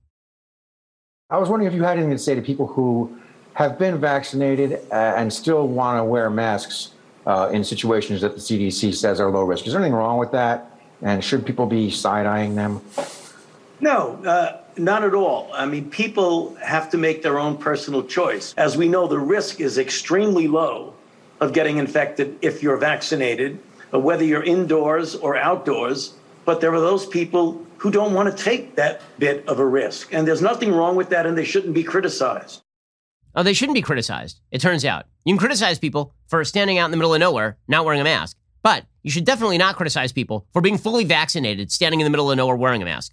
I was wondering if you had anything to say to people who have been vaccinated uh, and still want to wear masks uh, in situations that the CDC says are low risk. Is there anything wrong with that? And should people be side eyeing them? No. Uh, not at all. I mean, people have to make their own personal choice. As we know, the risk is extremely low of getting infected if you're vaccinated, uh, whether you're indoors or outdoors. But there are those people who don't want to take that bit of a risk. And there's nothing wrong with that, and they shouldn't be criticized. Oh, they shouldn't be criticized, it turns out. You can criticize people for standing out in the middle of nowhere, not wearing a mask. But you should definitely not criticize people for being fully vaccinated, standing in the middle of nowhere wearing a mask.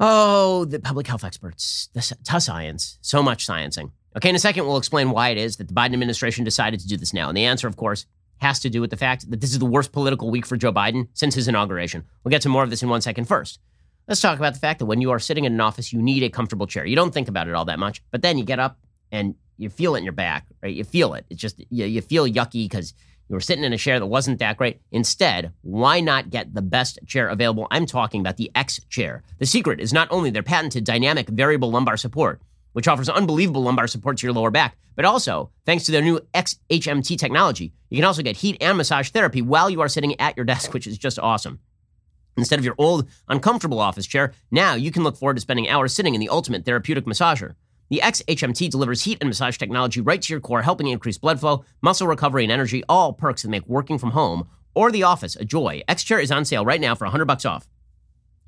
Oh, the public health experts, the tough science, so much sciencing. Okay, in a second, we'll explain why it is that the Biden administration decided to do this now. And the answer, of course, has to do with the fact that this is the worst political week for Joe Biden since his inauguration. We'll get to more of this in one second. First, let's talk about the fact that when you are sitting in an office, you need a comfortable chair. You don't think about it all that much, but then you get up and you feel it in your back, right? You feel it. It's just, you, you feel yucky because you were sitting in a chair that wasn't that great. Instead, why not get the best chair available? I'm talking about the X chair. The secret is not only their patented dynamic variable lumbar support, which offers unbelievable lumbar support to your lower back, but also, thanks to their new XHMT technology, you can also get heat and massage therapy while you are sitting at your desk, which is just awesome. Instead of your old, uncomfortable office chair, now you can look forward to spending hours sitting in the ultimate therapeutic massager. The XHMT delivers heat and massage technology right to your core, helping increase blood flow, muscle recovery, and energy, all perks that make working from home or the office a joy. XChair is on sale right now for 100 bucks off.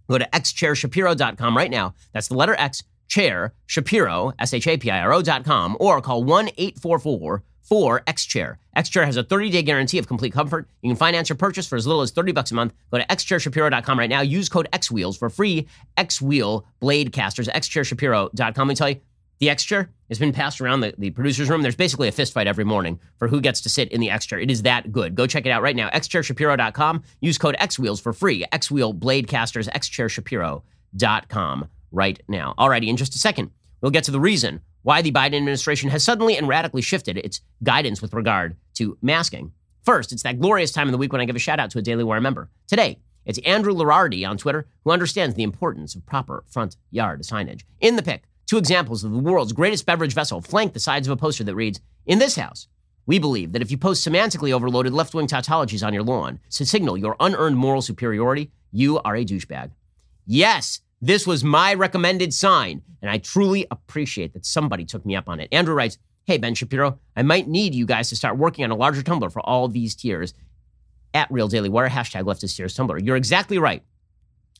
Go to xchairshapiro.com right now. That's the letter X, chair, Shapiro, S-H-A-P-I-R-O.com, or call 1-844 4 XChair. XChair has a 30-day guarantee of complete comfort. You can finance your purchase for as little as 30 bucks a month. Go to xchairshapiro.com right now. Use code XWheels for free X-Wheel blade casters. xchairshapiro.com. Let me tell you, the X chair has been passed around the, the producer's room. There's basically a fist fight every morning for who gets to sit in the X chair. It is that good. Go check it out right now. XChairShapiro.com. Use code XWheels for free. X Wheel Blade Casters, XChairShapiro.com right now. Alrighty, in just a second, we'll get to the reason why the Biden administration has suddenly and radically shifted its guidance with regard to masking. First, it's that glorious time of the week when I give a shout out to a Daily Wire member. Today, it's Andrew Larardi on Twitter who understands the importance of proper front yard signage. In the pick, Two examples of the world's greatest beverage vessel flank the sides of a poster that reads, In this house, we believe that if you post semantically overloaded left wing tautologies on your lawn to signal your unearned moral superiority, you are a douchebag. Yes, this was my recommended sign, and I truly appreciate that somebody took me up on it. Andrew writes, Hey, Ben Shapiro, I might need you guys to start working on a larger tumbler for all these tears. At Real Daily Wire, hashtag leftist tears tumbler. You're exactly right.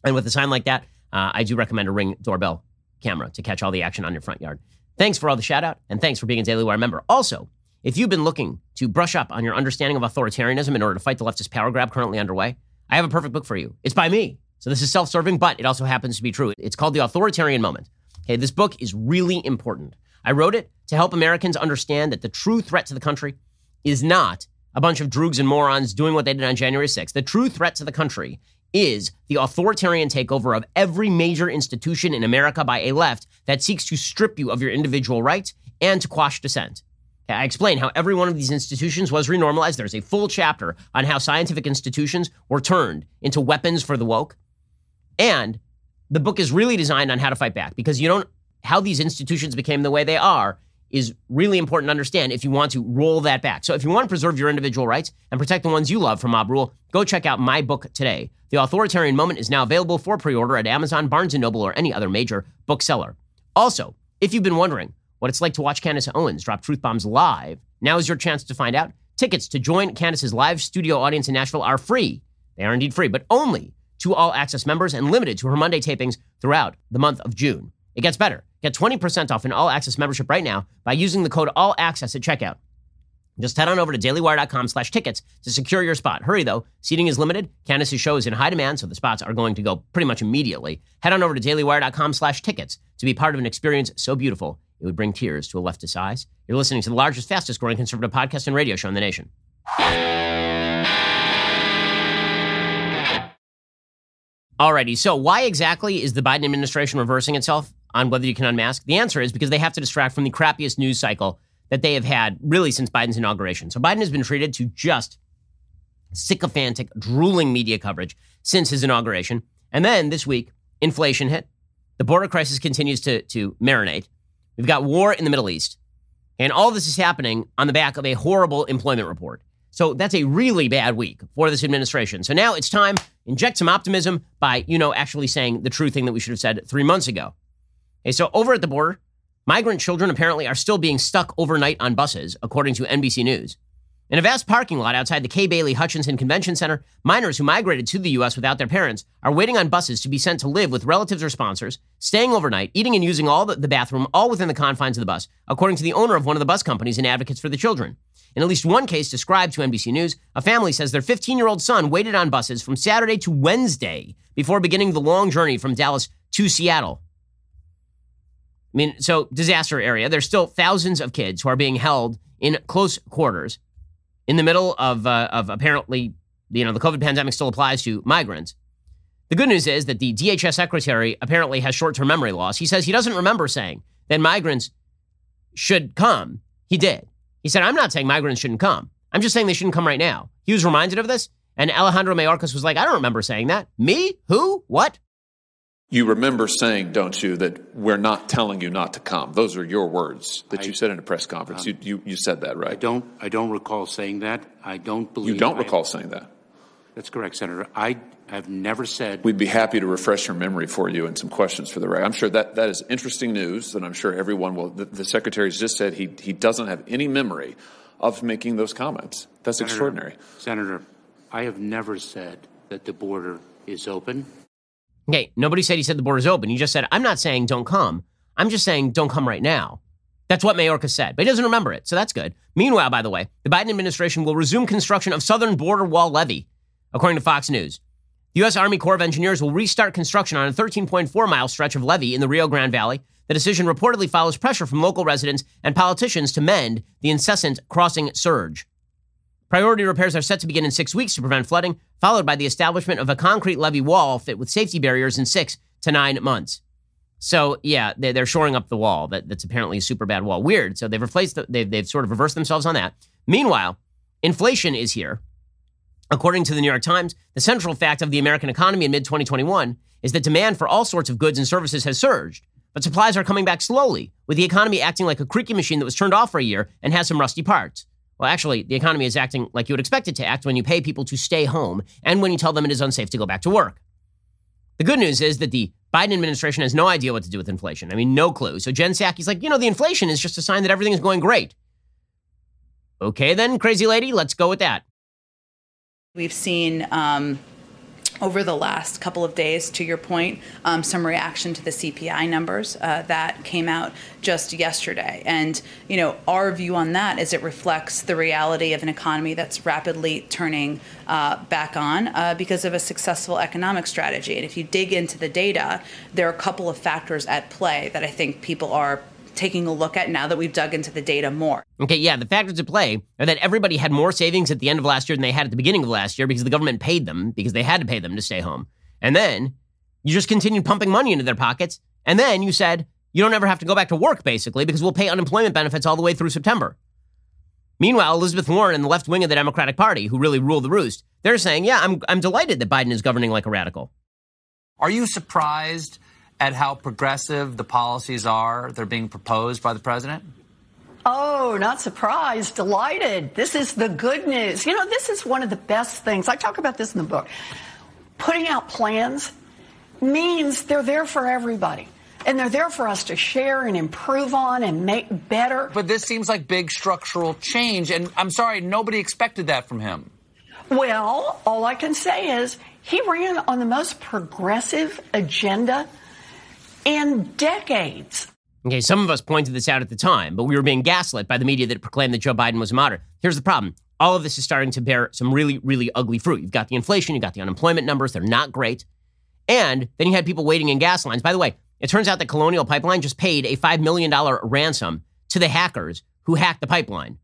And with a sign like that, uh, I do recommend a ring doorbell camera to catch all the action on your front yard. Thanks for all the shout out, and thanks for being a Daily Wire member. Also, if you've been looking to brush up on your understanding of authoritarianism in order to fight the leftist power grab currently underway, I have a perfect book for you. It's by me. So this is self-serving, but it also happens to be true. It's called The Authoritarian Moment. Okay, this book is really important. I wrote it to help Americans understand that the true threat to the country is not a bunch of droogs and morons doing what they did on January 6th. The true threat to the country is the authoritarian takeover of every major institution in America by a left that seeks to strip you of your individual rights and to quash dissent. I explain how every one of these institutions was renormalized. There's a full chapter on how scientific institutions were turned into weapons for the woke. And the book is really designed on how to fight back because you don't, how these institutions became the way they are is really important to understand if you want to roll that back. So if you want to preserve your individual rights and protect the ones you love from mob rule, go check out my book today. The Authoritarian Moment is now available for pre-order at Amazon, Barnes & Noble, or any other major bookseller. Also, if you've been wondering what it's like to watch Candace Owens drop truth bombs live, now is your chance to find out. Tickets to join Candace's live studio audience in Nashville are free. They are indeed free, but only to all access members and limited to her Monday tapings throughout the month of June. It gets better. Get 20% off an all access membership right now by using the code all access at checkout. Just head on over to dailywire.com slash tickets to secure your spot. Hurry though, seating is limited. Candace's show is in high demand, so the spots are going to go pretty much immediately. Head on over to dailywire.com slash tickets to be part of an experience so beautiful it would bring tears to a leftist's eyes. You're listening to the largest, fastest growing conservative podcast and radio show in the nation. Alrighty, so why exactly is the Biden administration reversing itself on whether you can unmask? The answer is because they have to distract from the crappiest news cycle that they have had really since Biden's inauguration. So Biden has been treated to just sycophantic, drooling media coverage since his inauguration. And then this week, inflation hit. The border crisis continues to, to marinate. We've got war in the Middle East. And all this is happening on the back of a horrible employment report. So that's a really bad week for this administration. So now it's time inject some optimism by, you know, actually saying the true thing that we should have said three months ago. Okay, so over at the border, migrant children apparently are still being stuck overnight on buses, according to NBC News. In a vast parking lot outside the Kay Bailey Hutchison Convention Center, minors who migrated to the U.S. without their parents are waiting on buses to be sent to live with relatives or sponsors, staying overnight, eating and using all the, the bathroom, all within the confines of the bus, according to the owner of one of the bus companies and advocates for the children. In at least one case described to NBC News, a family says their 15 year old son waited on buses from Saturday to Wednesday before beginning the long journey from Dallas to Seattle. I mean, so disaster area. There's still thousands of kids who are being held in close quarters in the middle of, uh, of apparently, you know, the COVID pandemic still applies to migrants. The good news is that the DHS secretary apparently has short term memory loss. He says he doesn't remember saying that migrants should come. He did. He said, I'm not saying migrants shouldn't come. I'm just saying they shouldn't come right now. He was reminded of this, and Alejandro Mayorkas was like, I don't remember saying that. Me? Who? What? You remember saying, don't you, that we're not telling you not to come. Those are your words that I- you said in a press conference. Um, you, you, you said that, right? I don't. I don't recall saying that. I don't believe. You don't I- recall saying that. That's correct, Senator. I have never said. We'd be happy to refresh your memory for you and some questions for the record. I'm sure that, that is interesting news, and I'm sure everyone will. The, the secretary's just said he, he doesn't have any memory of making those comments. That's Senator- extraordinary. Senator, I have never said that the border is open. Okay, nobody said he said the border's open. He just said, I'm not saying don't come. I'm just saying don't come right now. That's what Mayorkas said, but he doesn't remember it, so that's good. Meanwhile, by the way, the Biden administration will resume construction of southern border wall levee, according to Fox News. The U.S. Army Corps of Engineers will restart construction on a 13.4 mile stretch of levee in the Rio Grande Valley. The decision reportedly follows pressure from local residents and politicians to mend the incessant crossing surge. Priority repairs are set to begin in six weeks to prevent flooding, followed by the establishment of a concrete levee wall fit with safety barriers in six to nine months. So yeah, they- they're shoring up the wall. That, that's apparently a super bad wall. Weird. So they've replaced. The, they've they've sort of reversed themselves on that. Meanwhile, inflation is here. According to the New York Times, the central fact of the American economy in mid 2021 is that demand for all sorts of goods and services has surged, but supplies are coming back slowly, with the economy acting like a creaky machine that was turned off for a year and has some rusty parts. Well, actually, the economy is acting like you would expect it to act when you pay people to stay home and when you tell them it is unsafe to go back to work. The good news is that the Biden administration has no idea what to do with inflation. I mean, no clue. So Jen Psaki's like, you know, the inflation is just a sign that everything is going great. Okay, then, crazy lady, let's go with that. We've seen um, over the last couple of days, to your point, um, some reaction to the CPI numbers uh, that came out just yesterday. And, you know, our view on that is it reflects the reality of an economy that's rapidly turning uh, back on uh, because of a successful economic strategy. And if you dig into the data, there are a couple of factors at play that I think people are taking a look at now that we've dug into the data more. Okay, yeah, the factors at play are that everybody had more savings at the end of last year than they had at the beginning of last year because the government paid them because they had to pay them to stay home. And then you just continued pumping money into their pockets. And then you said, you don't ever have to go back to work, basically, because we'll pay unemployment benefits all the way through September. Meanwhile, Elizabeth Warren and the left wing of the Democratic Party, who really rule the roost, they're saying, yeah, I'm, I'm delighted that Biden is governing like a radical. Are you surprised at how progressive the policies are that are being proposed by the president? Oh, not surprised, delighted. This is the good news. You know, this is one of the best things. I talk about this in the book. Putting out plans means they're there for everybody. And they're there for us to share and improve on and make better. But this seems like big structural change, and I'm sorry, nobody expected that from him. Well, all I can say is he ran on the most progressive agenda in decades. Okay, some of us pointed this out at the time, but we were being gaslit by the media that proclaimed that Joe Biden was a moderate. Here's the problem. All of this is starting to bear some really, really ugly fruit. You've got the inflation, you've got the unemployment numbers, they're not great. And then you had people waiting in gas lines. By the way, it turns out that Colonial Pipeline just paid a $5 million ransom to the hackers who hacked the pipeline,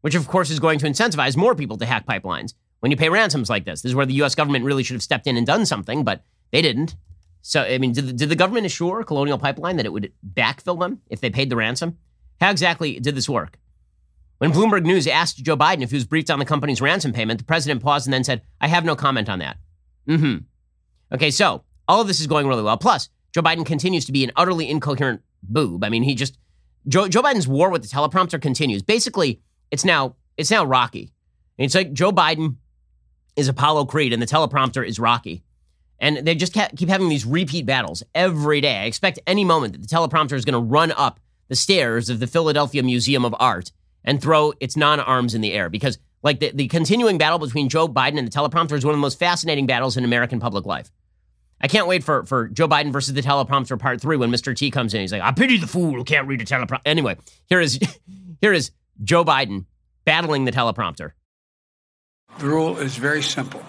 which of course is going to incentivize more people to hack pipelines. When you pay ransoms like this, this is where the US government really should have stepped in and done something, but they didn't. So, I mean, did the, did the government assure Colonial Pipeline that it would backfill them if they paid the ransom? How exactly did this work? When Bloomberg News asked Joe Biden if he was briefed on the company's ransom payment, the president paused and then said, I have no comment on that. Mm hmm. Okay, so all of this is going really well. Plus, Joe Biden continues to be an utterly incoherent boob. I mean, he just Joe, Joe Biden's war with the teleprompter continues. Basically, it's now it's now Rocky. It's like Joe Biden is Apollo Creed and the teleprompter is Rocky. And they just keep having these repeat battles every day. I expect any moment that the teleprompter is going to run up the stairs of the Philadelphia Museum of Art and throw its non arms in the air because, like, the, the continuing battle between Joe Biden and the teleprompter is one of the most fascinating battles in American public life. I can't wait for, for Joe Biden versus the teleprompter part three when Mr. T comes in. He's like, I pity the fool who can't read a teleprompter. Anyway, here is, here is Joe Biden battling the teleprompter. The rule is very simple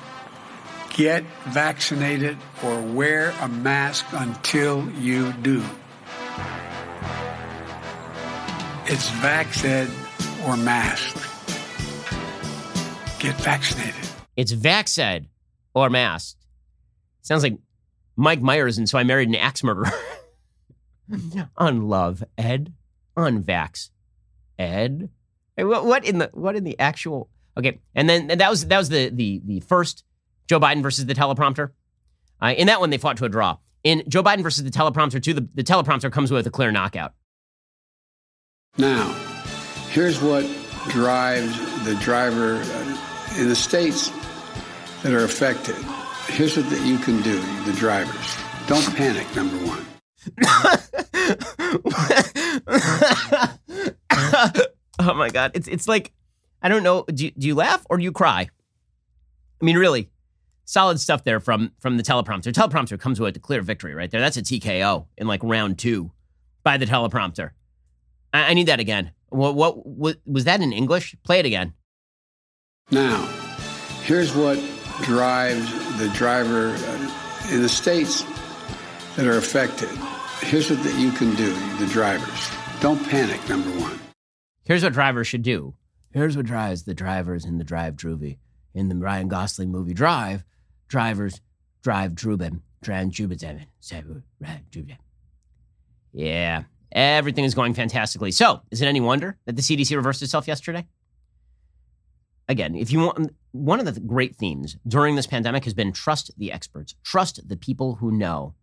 get vaccinated or wear a mask until you do. It's vaxed or masked. Get vaccinated. It's vaxed or masked. Sounds like Mike Myers and So I Married an Axe Murderer. on love, Ed. On vax, Ed. What in the what in the actual Okay, and then and that was that was the the the first Joe Biden versus the teleprompter. Uh, in that one, they fought to a draw. In Joe Biden versus the teleprompter, too, the, the teleprompter comes with a clear knockout. Now, here's what drives the driver in the states that are affected. Here's what that you can do, the drivers. Don't panic, number one. oh my god, it's it's like I don't know. Do you, do you laugh or do you cry? I mean, really, solid stuff there from from the teleprompter. Teleprompter comes with a clear victory right there. That's a TKO in like round two by the teleprompter. I, I need that again. What, what, what was that in English? Play it again. Now, here's what drives the driver uh, in the states that are affected. Here's what that you can do, the drivers. Don't panic, number one. Here's what drivers should do. Here's what drives the drivers in the Drive Druvy. In the Ryan Gosling movie Drive, drivers drive Druben, Dran Jubedem, Yeah, everything is going fantastically. So, is it any wonder that the CDC reversed itself yesterday? Again, if you want, one of the great themes during this pandemic has been trust the experts, trust the people who know.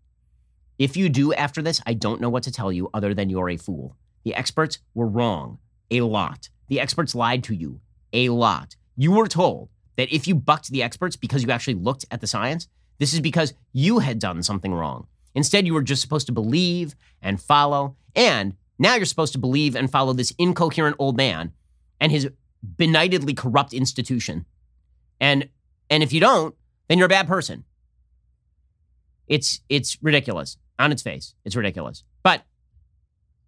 If you do after this, I don't know what to tell you other than you're a fool. The experts were wrong a lot. The experts lied to you a lot. You were told that if you bucked the experts because you actually looked at the science, this is because you had done something wrong. Instead, you were just supposed to believe and follow. And now you're supposed to believe and follow this incoherent old man and his benightedly corrupt institution. And and if you don't, then you're a bad person. It's it's ridiculous on its face. It's ridiculous. But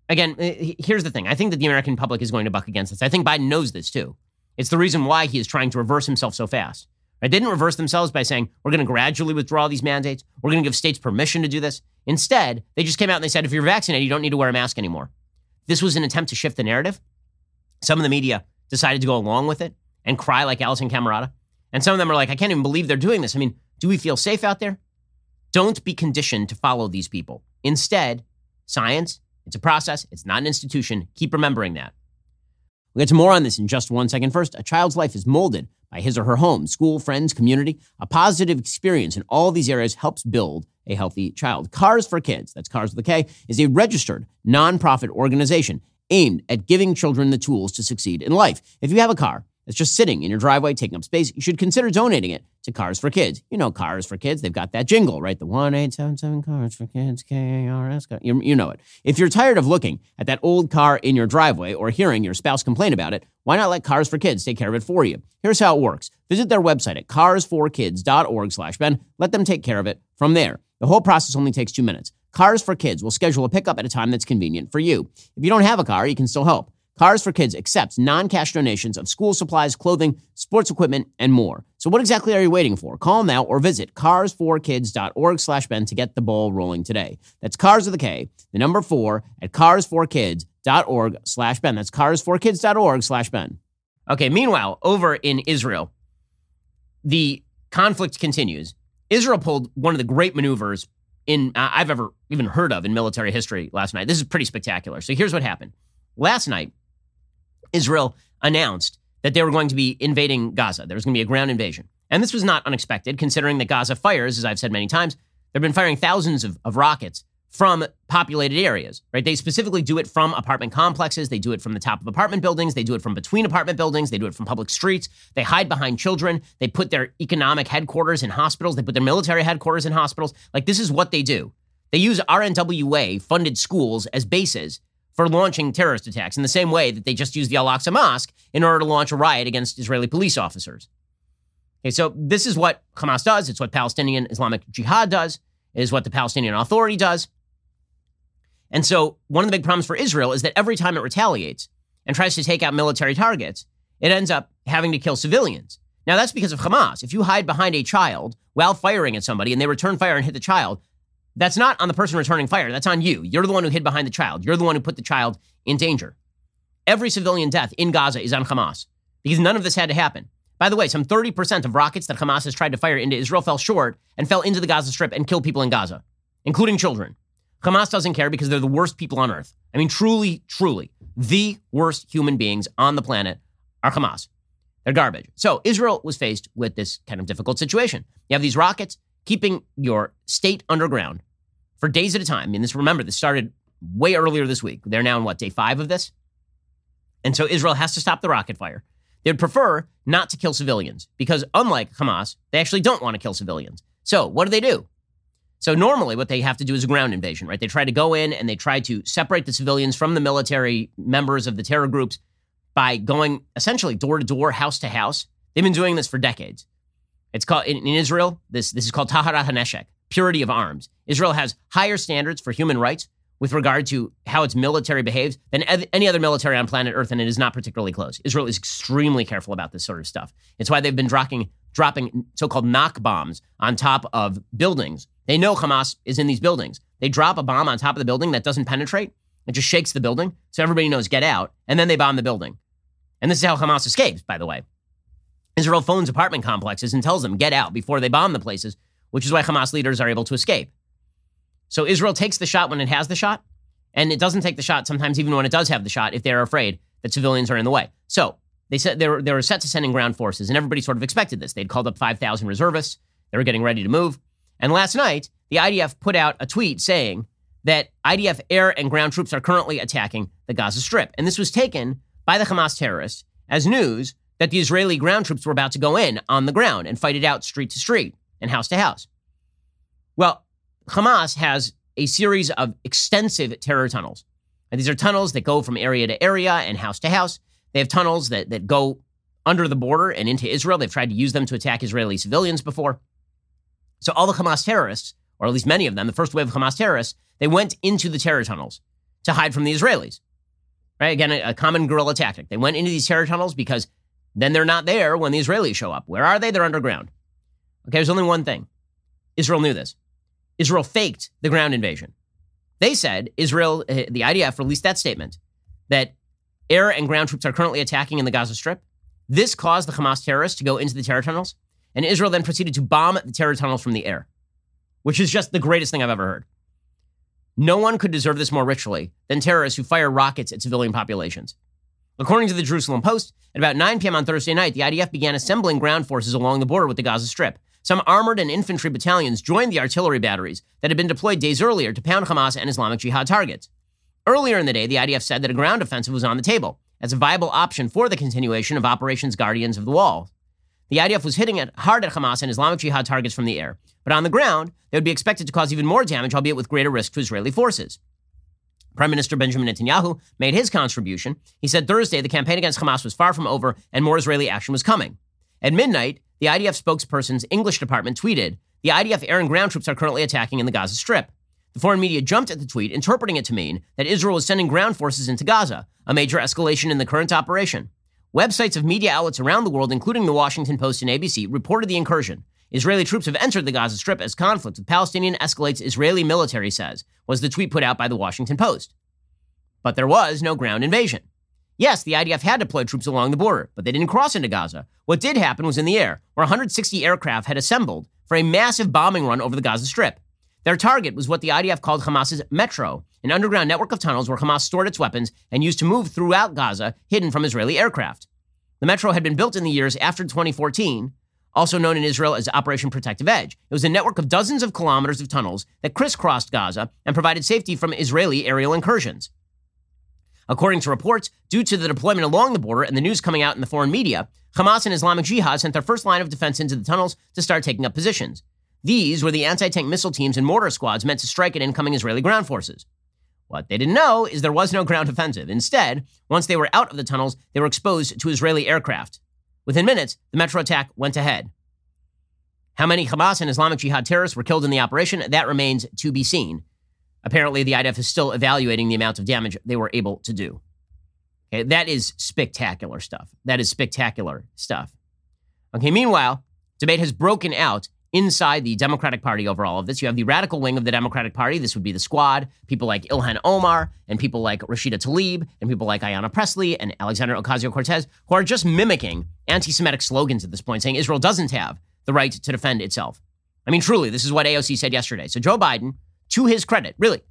again, eh, here's the thing. I think that the American public is going to buck against this. I think Biden knows this too. It's the reason why he is trying to reverse himself so fast. They didn't reverse themselves by saying, we're going to gradually withdraw these mandates. We're going to give states permission to do this. Instead, they just came out and they said, if you're vaccinated, you don't need to wear a mask anymore. This was an attempt to shift the narrative. Some of the media decided to go along with it and cry like Alisyn Camerota. And some of them are like, I can't even believe they're doing this. I mean, do we feel safe out there? Don't be conditioned to follow these people. Instead, science it's a process, it's not an institution. Keep remembering that. We'll get to more on this in just one second. First, a child's life is molded by his or her home, school, friends, community. A positive experience in all these areas helps build a healthy child. Cars for Kids, that's Cars with a K, is a registered nonprofit organization aimed at giving children the tools to succeed in life. If you have a car, that's just sitting in your driveway taking up space, you should consider donating it to Cars for Kids. You know, Cars for Kids, they've got that jingle, right? The 1877 Cars for Kids, K A R S. You, you know it. If you're tired of looking at that old car in your driveway or hearing your spouse complain about it, why not let Cars for Kids take care of it for you? Here's how it works. Visit their website at cars4kids.org slash Ben. Let them take care of it from there. The whole process only takes two minutes. Cars for Kids will schedule a pickup at a time that's convenient for you. If you don't have a car, you can still help. Cars for Kids accepts non cash donations of school supplies, clothing, sports equipment, and more. So, what exactly are you waiting for? Call now or visit cars4kids.org slash Ben to get the ball rolling today. That's Cars with a K, the number four, at cars4kids.org slash Ben. That's cars4kids.org slash Ben. Okay, meanwhile, over in Israel, the conflict continues. Israel pulled one of the great maneuvers in uh, I've ever even heard of in military history last night. This is pretty spectacular. So here's what happened. Last night, Israel announced that they were going to be invading Gaza. There was going to be a ground invasion. And this was not unexpected, considering that Gaza fires, as I've said many times, they've been firing thousands of, of rockets from populated areas, right? They specifically do it from apartment complexes. They do it from the top of apartment buildings. They do it from between apartment buildings. They do it from public streets. They hide behind children. They put their economic headquarters in hospitals. They put their military headquarters in hospitals. Like, this is what they do. They use UNRWA funded schools as bases for launching terrorist attacks in the same way that they just used the Al Aqsa Mosque in order to launch a riot against Israeli police officers. Okay, so this is what Hamas does. It's what Palestinian Islamic Jihad does. It is what the Palestinian Authority does. And so one of the big problems for Israel is that every time it retaliates and tries to take out military targets, it ends up having to kill civilians. Now that's because of Hamas. If you hide behind a child while firing at somebody and they return fire and hit the child, that's not on the person returning fire. That's on you. You're the one who hid behind the child. You're the one who put the child in danger. Every civilian death in Gaza is on Hamas because none of this had to happen. By the way, some 30% of rockets that Hamas has tried to fire into Israel fell short and fell into the Gaza Strip and killed people in Gaza, including children. Hamas doesn't care because they're the worst people on earth. I mean, truly, truly, the worst human beings on the planet are Hamas. They're garbage. So Israel was faced with this kind of difficult situation. You have these rockets keeping your state underground for days at a time. I mean, this remember this started way earlier this week. They're now in what day five of this, and so Israel has to stop the rocket fire. They'd prefer not to kill civilians because, unlike Hamas, they actually don't want to kill civilians. So what do they do? So normally what they have to do is a ground invasion, right? They try to go in and they try to separate the civilians from the military members of the terror groups by going essentially door to door, house to house. They've been doing this for decades. It's called in, in Israel, this, this is called Taharat HaNeshek, purity of arms. Israel has higher standards for human rights with regard to how its military behaves than any other military on planet Earth, and it is not particularly close. Israel is extremely careful about this sort of stuff. It's why they've been dropping, dropping so-called knock bombs on top of buildings. They know Hamas is in these buildings. They drop a bomb on top of the building that doesn't penetrate. It just shakes the building, so everybody knows get out, and then they bomb the building. And this is how Hamas escapes, by the way. Israel phones apartment complexes and tells them get out before they bomb the places, which is why Hamas leaders are able to escape. So Israel takes the shot when it has the shot, and it doesn't take the shot sometimes even when it does have the shot if they're afraid that civilians are in the way. So they said they were, they were set to sending ground forces, and everybody sort of expected this. They'd called up 5,000 reservists. They were getting ready to move. And last night, the IDF put out a tweet saying that IDF air and ground troops are currently attacking the Gaza Strip. And this was taken by the Hamas terrorists as news that the Israeli ground troops were about to go in on the ground and fight it out street to street and house to house. Well, Hamas has a series of extensive terror tunnels. And these are tunnels that go from area to area and house to house. They have tunnels that, that go under the border and into Israel. They've tried to use them to attack Israeli civilians before. So all the Hamas terrorists, or at least many of them, the first wave of Hamas terrorists, they went into the terror tunnels to hide from the Israelis. Right? Again, a, a common guerrilla tactic. They went into these terror tunnels because then they're not there when the Israelis show up. Where are they? They're underground. Okay, there's only one thing. Israel knew this. Israel faked the ground invasion. They said Israel, uh, the IDF released that statement that air and ground troops are currently attacking in the Gaza Strip. This caused the Hamas terrorists to go into the terror tunnels, and Israel then proceeded to bomb the terror tunnels from the air, which is just the greatest thing I've ever heard. No one could deserve this more ritually than terrorists who fire rockets at civilian populations. According to the Jerusalem Post, at about 9 p.m. on Thursday night, the IDF began assembling ground forces along the border with the Gaza Strip. Some armored and infantry battalions joined the artillery batteries that had been deployed days earlier to pound Hamas and Islamic Jihad targets. Earlier in the day, the IDF said that a ground offensive was on the table as a viable option for the continuation of Operations Guardians of the Wall. The IDF was hitting it hard at Hamas and Islamic Jihad targets from the air, but on the ground, they would be expected to cause even more damage, albeit with greater risk to Israeli forces. Prime Minister Benjamin Netanyahu made his contribution. He said Thursday the campaign against Hamas was far from over and more Israeli action was coming. At midnight, the IDF spokesperson's English department tweeted, The IDF air and ground troops are currently attacking in the Gaza Strip. The foreign media jumped at the tweet, interpreting it to mean that Israel is sending ground forces into Gaza, a major escalation in the current operation. Websites of media outlets around the world, including the Washington Post and ABC, reported the incursion. Israeli troops have entered the Gaza Strip as conflict with Palestinian escalates, Israeli military says, was the tweet put out by the Washington Post. But there was no ground invasion. Yes, the IDF had deployed troops along the border, but they didn't cross into Gaza. What did happen was in the air, where 160 aircraft had assembled for a massive bombing run over the Gaza Strip. Their target was what the IDF called Hamas's Metro, an underground network of tunnels where Hamas stored its weapons and used to move throughout Gaza, hidden from Israeli aircraft. The Metro had been built in the years after 2014 also known in Israel as Operation Protective Edge. It was a network of dozens of kilometers of tunnels that crisscrossed Gaza and provided safety from Israeli aerial incursions. According to reports, due to the deployment along the border and the news coming out in the foreign media, Hamas and Islamic Jihad sent their first line of defense into the tunnels to start taking up positions. These were the anti tank missile teams and mortar squads meant to strike at incoming Israeli ground forces. What they didn't know is there was no ground offensive. Instead, once they were out of the tunnels, they were exposed to Israeli aircraft. Within minutes, the Metro attack went ahead. How many Hamas and Islamic Jihad terrorists were killed in the operation, that remains to be seen. Apparently, the IDF is still evaluating the amount of damage they were able to do. Okay, that is spectacular stuff. That is spectacular stuff. Okay, meanwhile, debate has broken out inside the Democratic Party over all of this. You have the radical wing of the Democratic Party. This would be the squad. People like Ilhan Omar and people like Rashida Tlaib and people like Ayanna Pressley and Alexandria Ocasio Cortez, who are just mimicking anti Semitic slogans at this point, saying Israel doesn't have the right to defend itself. I mean, truly, this is what AOC said yesterday. So Joe Biden to his credit, really.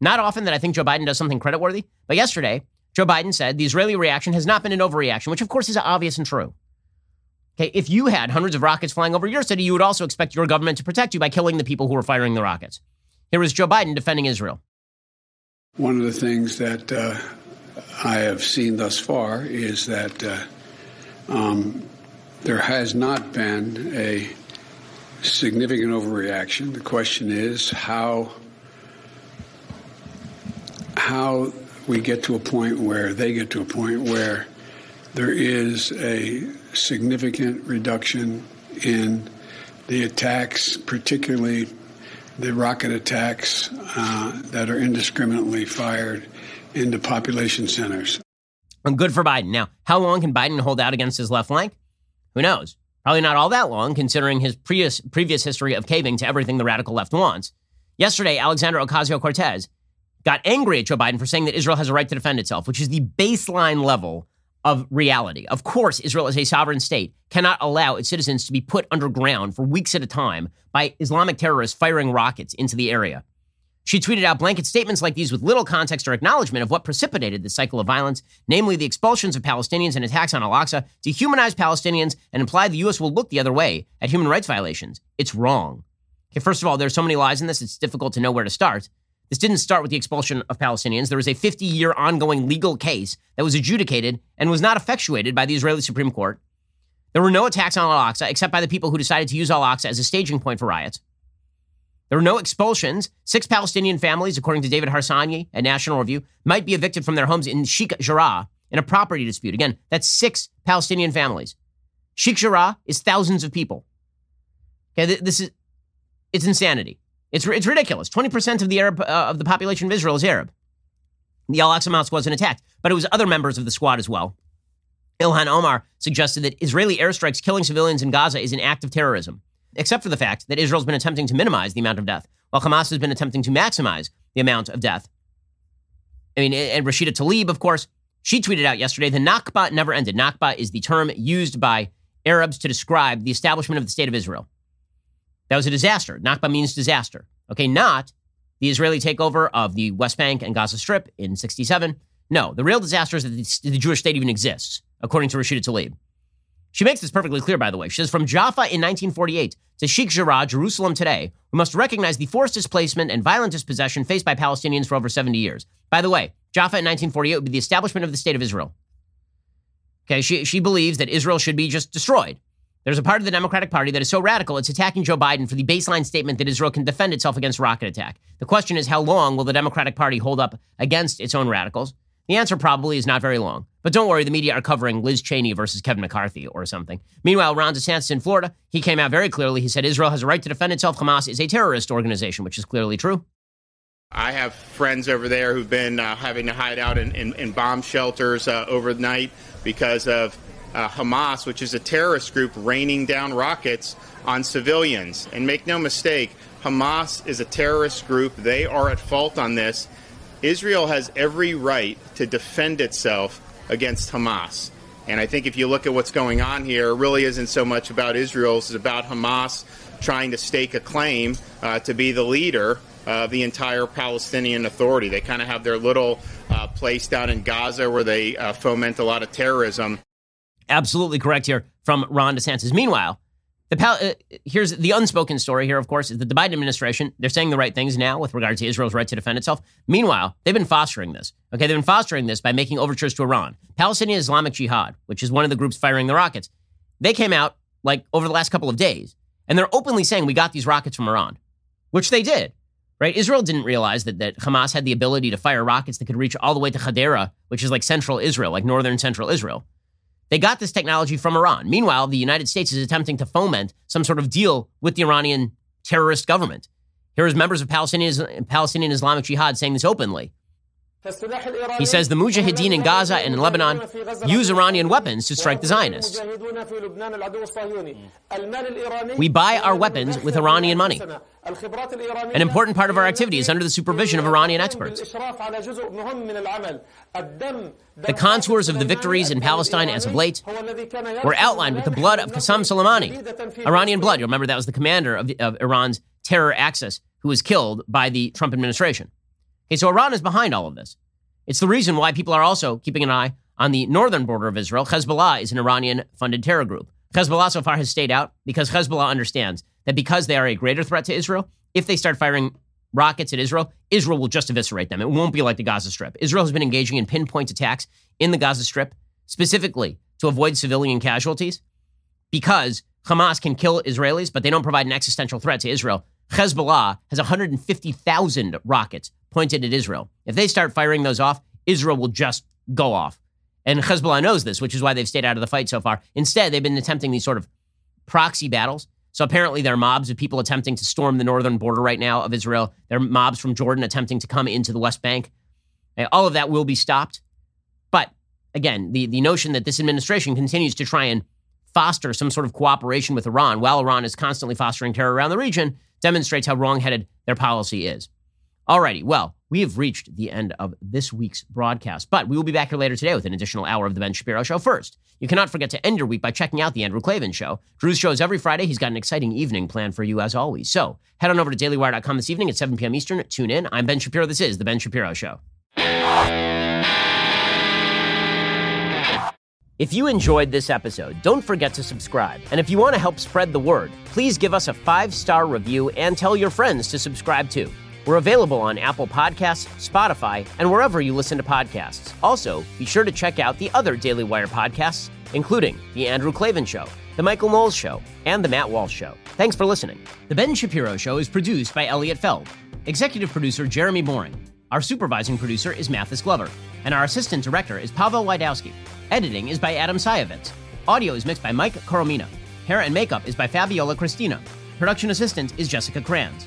Not often that I think Joe Biden does something creditworthy, but yesterday, Joe Biden said the Israeli reaction has not been an overreaction, which of course is obvious and true. Okay, if you had hundreds of rockets flying over your city, you would also expect your government to protect you by killing the people who were firing the rockets. Here was Joe Biden defending Israel. One of the things that uh, I have seen thus far is that uh, um, there has not been a significant overreaction. The question is how how we get to a point where they get to a point where there is a significant reduction in the attacks, particularly the rocket attacks uh, that are indiscriminately fired into population centers. And good for Biden. Now, how long can Biden hold out against his left flank? Who knows? Probably not all that long, considering his previous, previous history of caving to everything the radical left wants. Yesterday, Alexandria Ocasio Cortez got angry at Joe Biden for saying that Israel has a right to defend itself, which is the baseline level of reality. Of course, Israel as a sovereign state cannot allow its citizens to be put underground for weeks at a time by Islamic terrorists firing rockets into the area. She tweeted out blanket statements like these with little context or acknowledgement of what precipitated this cycle of violence, namely the expulsions of Palestinians and attacks on Al Aqsa, dehumanize Palestinians and imply the U.S. will look the other way at human rights violations. It's wrong. Okay, first of all, there's so many lies in this, it's difficult to know where to start. This didn't start with the expulsion of Palestinians. There was a 50 year ongoing legal case that was adjudicated and was not effectuated by the Israeli Supreme Court. There were no attacks on Al Aqsa except by the people who decided to use Al Aqsa as a staging point for riots. There were no expulsions. Six Palestinian families, according to David Harsanyi at National Review, might be evicted from their homes in Sheikh Jarrah in a property dispute. Again, that's six Palestinian families. Sheikh Jarrah is thousands of people. Okay, this is it's insanity. It's it's ridiculous. Twenty percent of the Arab uh, of the population of Israel is Arab. The Al Aqsa Mosque wasn't attacked, but it was other members of the squad as well. Ilhan Omar suggested that Israeli airstrikes killing civilians in Gaza is an act of terrorism except for the fact that Israel's been attempting to minimize the amount of death, while Hamas has been attempting to maximize the amount of death. I mean, and Rashida Tlaib, of course, she tweeted out yesterday the Nakba never ended. Nakba is the term used by Arabs to describe the establishment of the state of Israel. That was a disaster. Nakba means disaster. Okay, not the Israeli takeover of the West Bank and Gaza Strip in 67. No, the real disaster is that the Jewish state even exists, according to Rashida Tlaib. She makes this perfectly clear, by the way. She says, from Jaffa in 1948 to Sheikh Jarrah, Jerusalem today, we must recognize the forced displacement and violent dispossession faced by Palestinians for over 70 years. By the way, Jaffa in 1948 would be the establishment of the state of Israel. Okay, she, she believes that Israel should be just destroyed. There's a part of the Democratic Party that is so radical it's attacking Joe Biden for the baseline statement that Israel can defend itself against rocket attack. The question is, how long will the Democratic Party hold up against its own radicals? The answer probably is not very long. But don't worry, the media are covering Liz Cheney versus Kevin McCarthy or something. Meanwhile, Ron DeSantis in Florida, he came out very clearly. He said Israel has a right to defend itself. Hamas is a terrorist organization, which is clearly true. I have friends over there who've been uh, having to hide out in, in, in bomb shelters uh, overnight because of uh, Hamas, which is a terrorist group, raining down rockets on civilians. And make no mistake, Hamas is a terrorist group. They are at fault on this. Israel has every right to defend itself against Hamas. And I think if you look at what's going on here, it really isn't so much about Israel, it's about Hamas trying to stake a claim uh, to be the leader of the entire Palestinian Authority. They kind of have their little uh, place down in Gaza where they uh, foment a lot of terrorism. Absolutely correct here from Ron DeSantis. Meanwhile, The pal- uh, here's the unspoken story here, of course, is that the Biden administration, they're saying the right things now with regard to Israel's right to defend itself. Meanwhile, they've been fostering this. Okay, they've been fostering this by making overtures to Iran. Palestinian Islamic Jihad, which is one of the groups firing the rockets, they came out like over the last couple of days, and they're openly saying we got these rockets from Iran, which they did. Right? Israel didn't realize that, that Hamas had the ability to fire rockets that could reach all the way to Hadera, which is like central Israel, like northern central Israel. They got this technology from Iran. Meanwhile, the United States is attempting to foment some sort of deal with the Iranian terrorist government. Here is members of Palestinian, Palestinian Islamic Jihad saying this openly. He says the Mujahideen in Gaza and in Lebanon use Iranian weapons to strike the Zionists. We buy our weapons with Iranian money. An important part of our activity is under the supervision of Iranian experts. The contours of the victories in Palestine as of late were outlined with the blood of Qasem Soleimani, Iranian blood. You remember that was the commander of, of Iran's terror axis who was killed by the Trump administration. Okay, so Iran is behind all of this. It's the reason why people are also keeping an eye on the northern border of Israel. Hezbollah is an Iranian funded terror group. Hezbollah so far has stayed out because Hezbollah understands that because they are a greater threat to Israel, if they start firing rockets at Israel, Israel will just eviscerate them. It won't be like the Gaza Strip. Israel has been engaging in pinpoint attacks in the Gaza Strip specifically to avoid civilian casualties because Hamas can kill Israelis, but they don't provide an existential threat to Israel. Hezbollah has 150,000 rockets pointed at Israel. If they start firing those off, Israel will just go off. And Hezbollah knows this, which is why they've stayed out of the fight so far. Instead, they've been attempting these sort of proxy battles. So apparently, there are mobs of people attempting to storm the northern border right now of Israel. There are mobs from Jordan attempting to come into the West Bank. All of that will be stopped. But again, the, the notion that this administration continues to try and foster some sort of cooperation with Iran while Iran is constantly fostering terror around the region demonstrates how wrongheaded their policy is. Alrighty, well, we have reached the end of this week's broadcast, but we will be back here later today with an additional hour of the Ben Shapiro Show. First, you cannot forget to end your week by checking out the Andrew Klavan Show. Drew's shows every Friday. He's got an exciting evening planned for you as always. So head on over to dailywire.com this evening at 7 p.m. Eastern. Tune in. I'm Ben Shapiro. This is the Ben Shapiro Show. If you enjoyed this episode, don't forget to subscribe. And if you want to help spread the word, please give us a five star review and tell your friends to subscribe too. We're available on Apple Podcasts, Spotify, and wherever you listen to podcasts. Also, be sure to check out the other Daily Wire podcasts, including The Andrew Klavan Show, The Michael Knowles Show, and The Matt Walsh Show. Thanks for listening. The Ben Shapiro Show is produced by Elliot Feld, executive producer Jeremy Boring. Our supervising producer is Mathis Glover, and our assistant director is Pavel Wydowski. Editing is by Adam Sayevitz. Audio is mixed by Mike Coromina. Hair and makeup is by Fabiola Cristina. Production assistant is Jessica Kranz.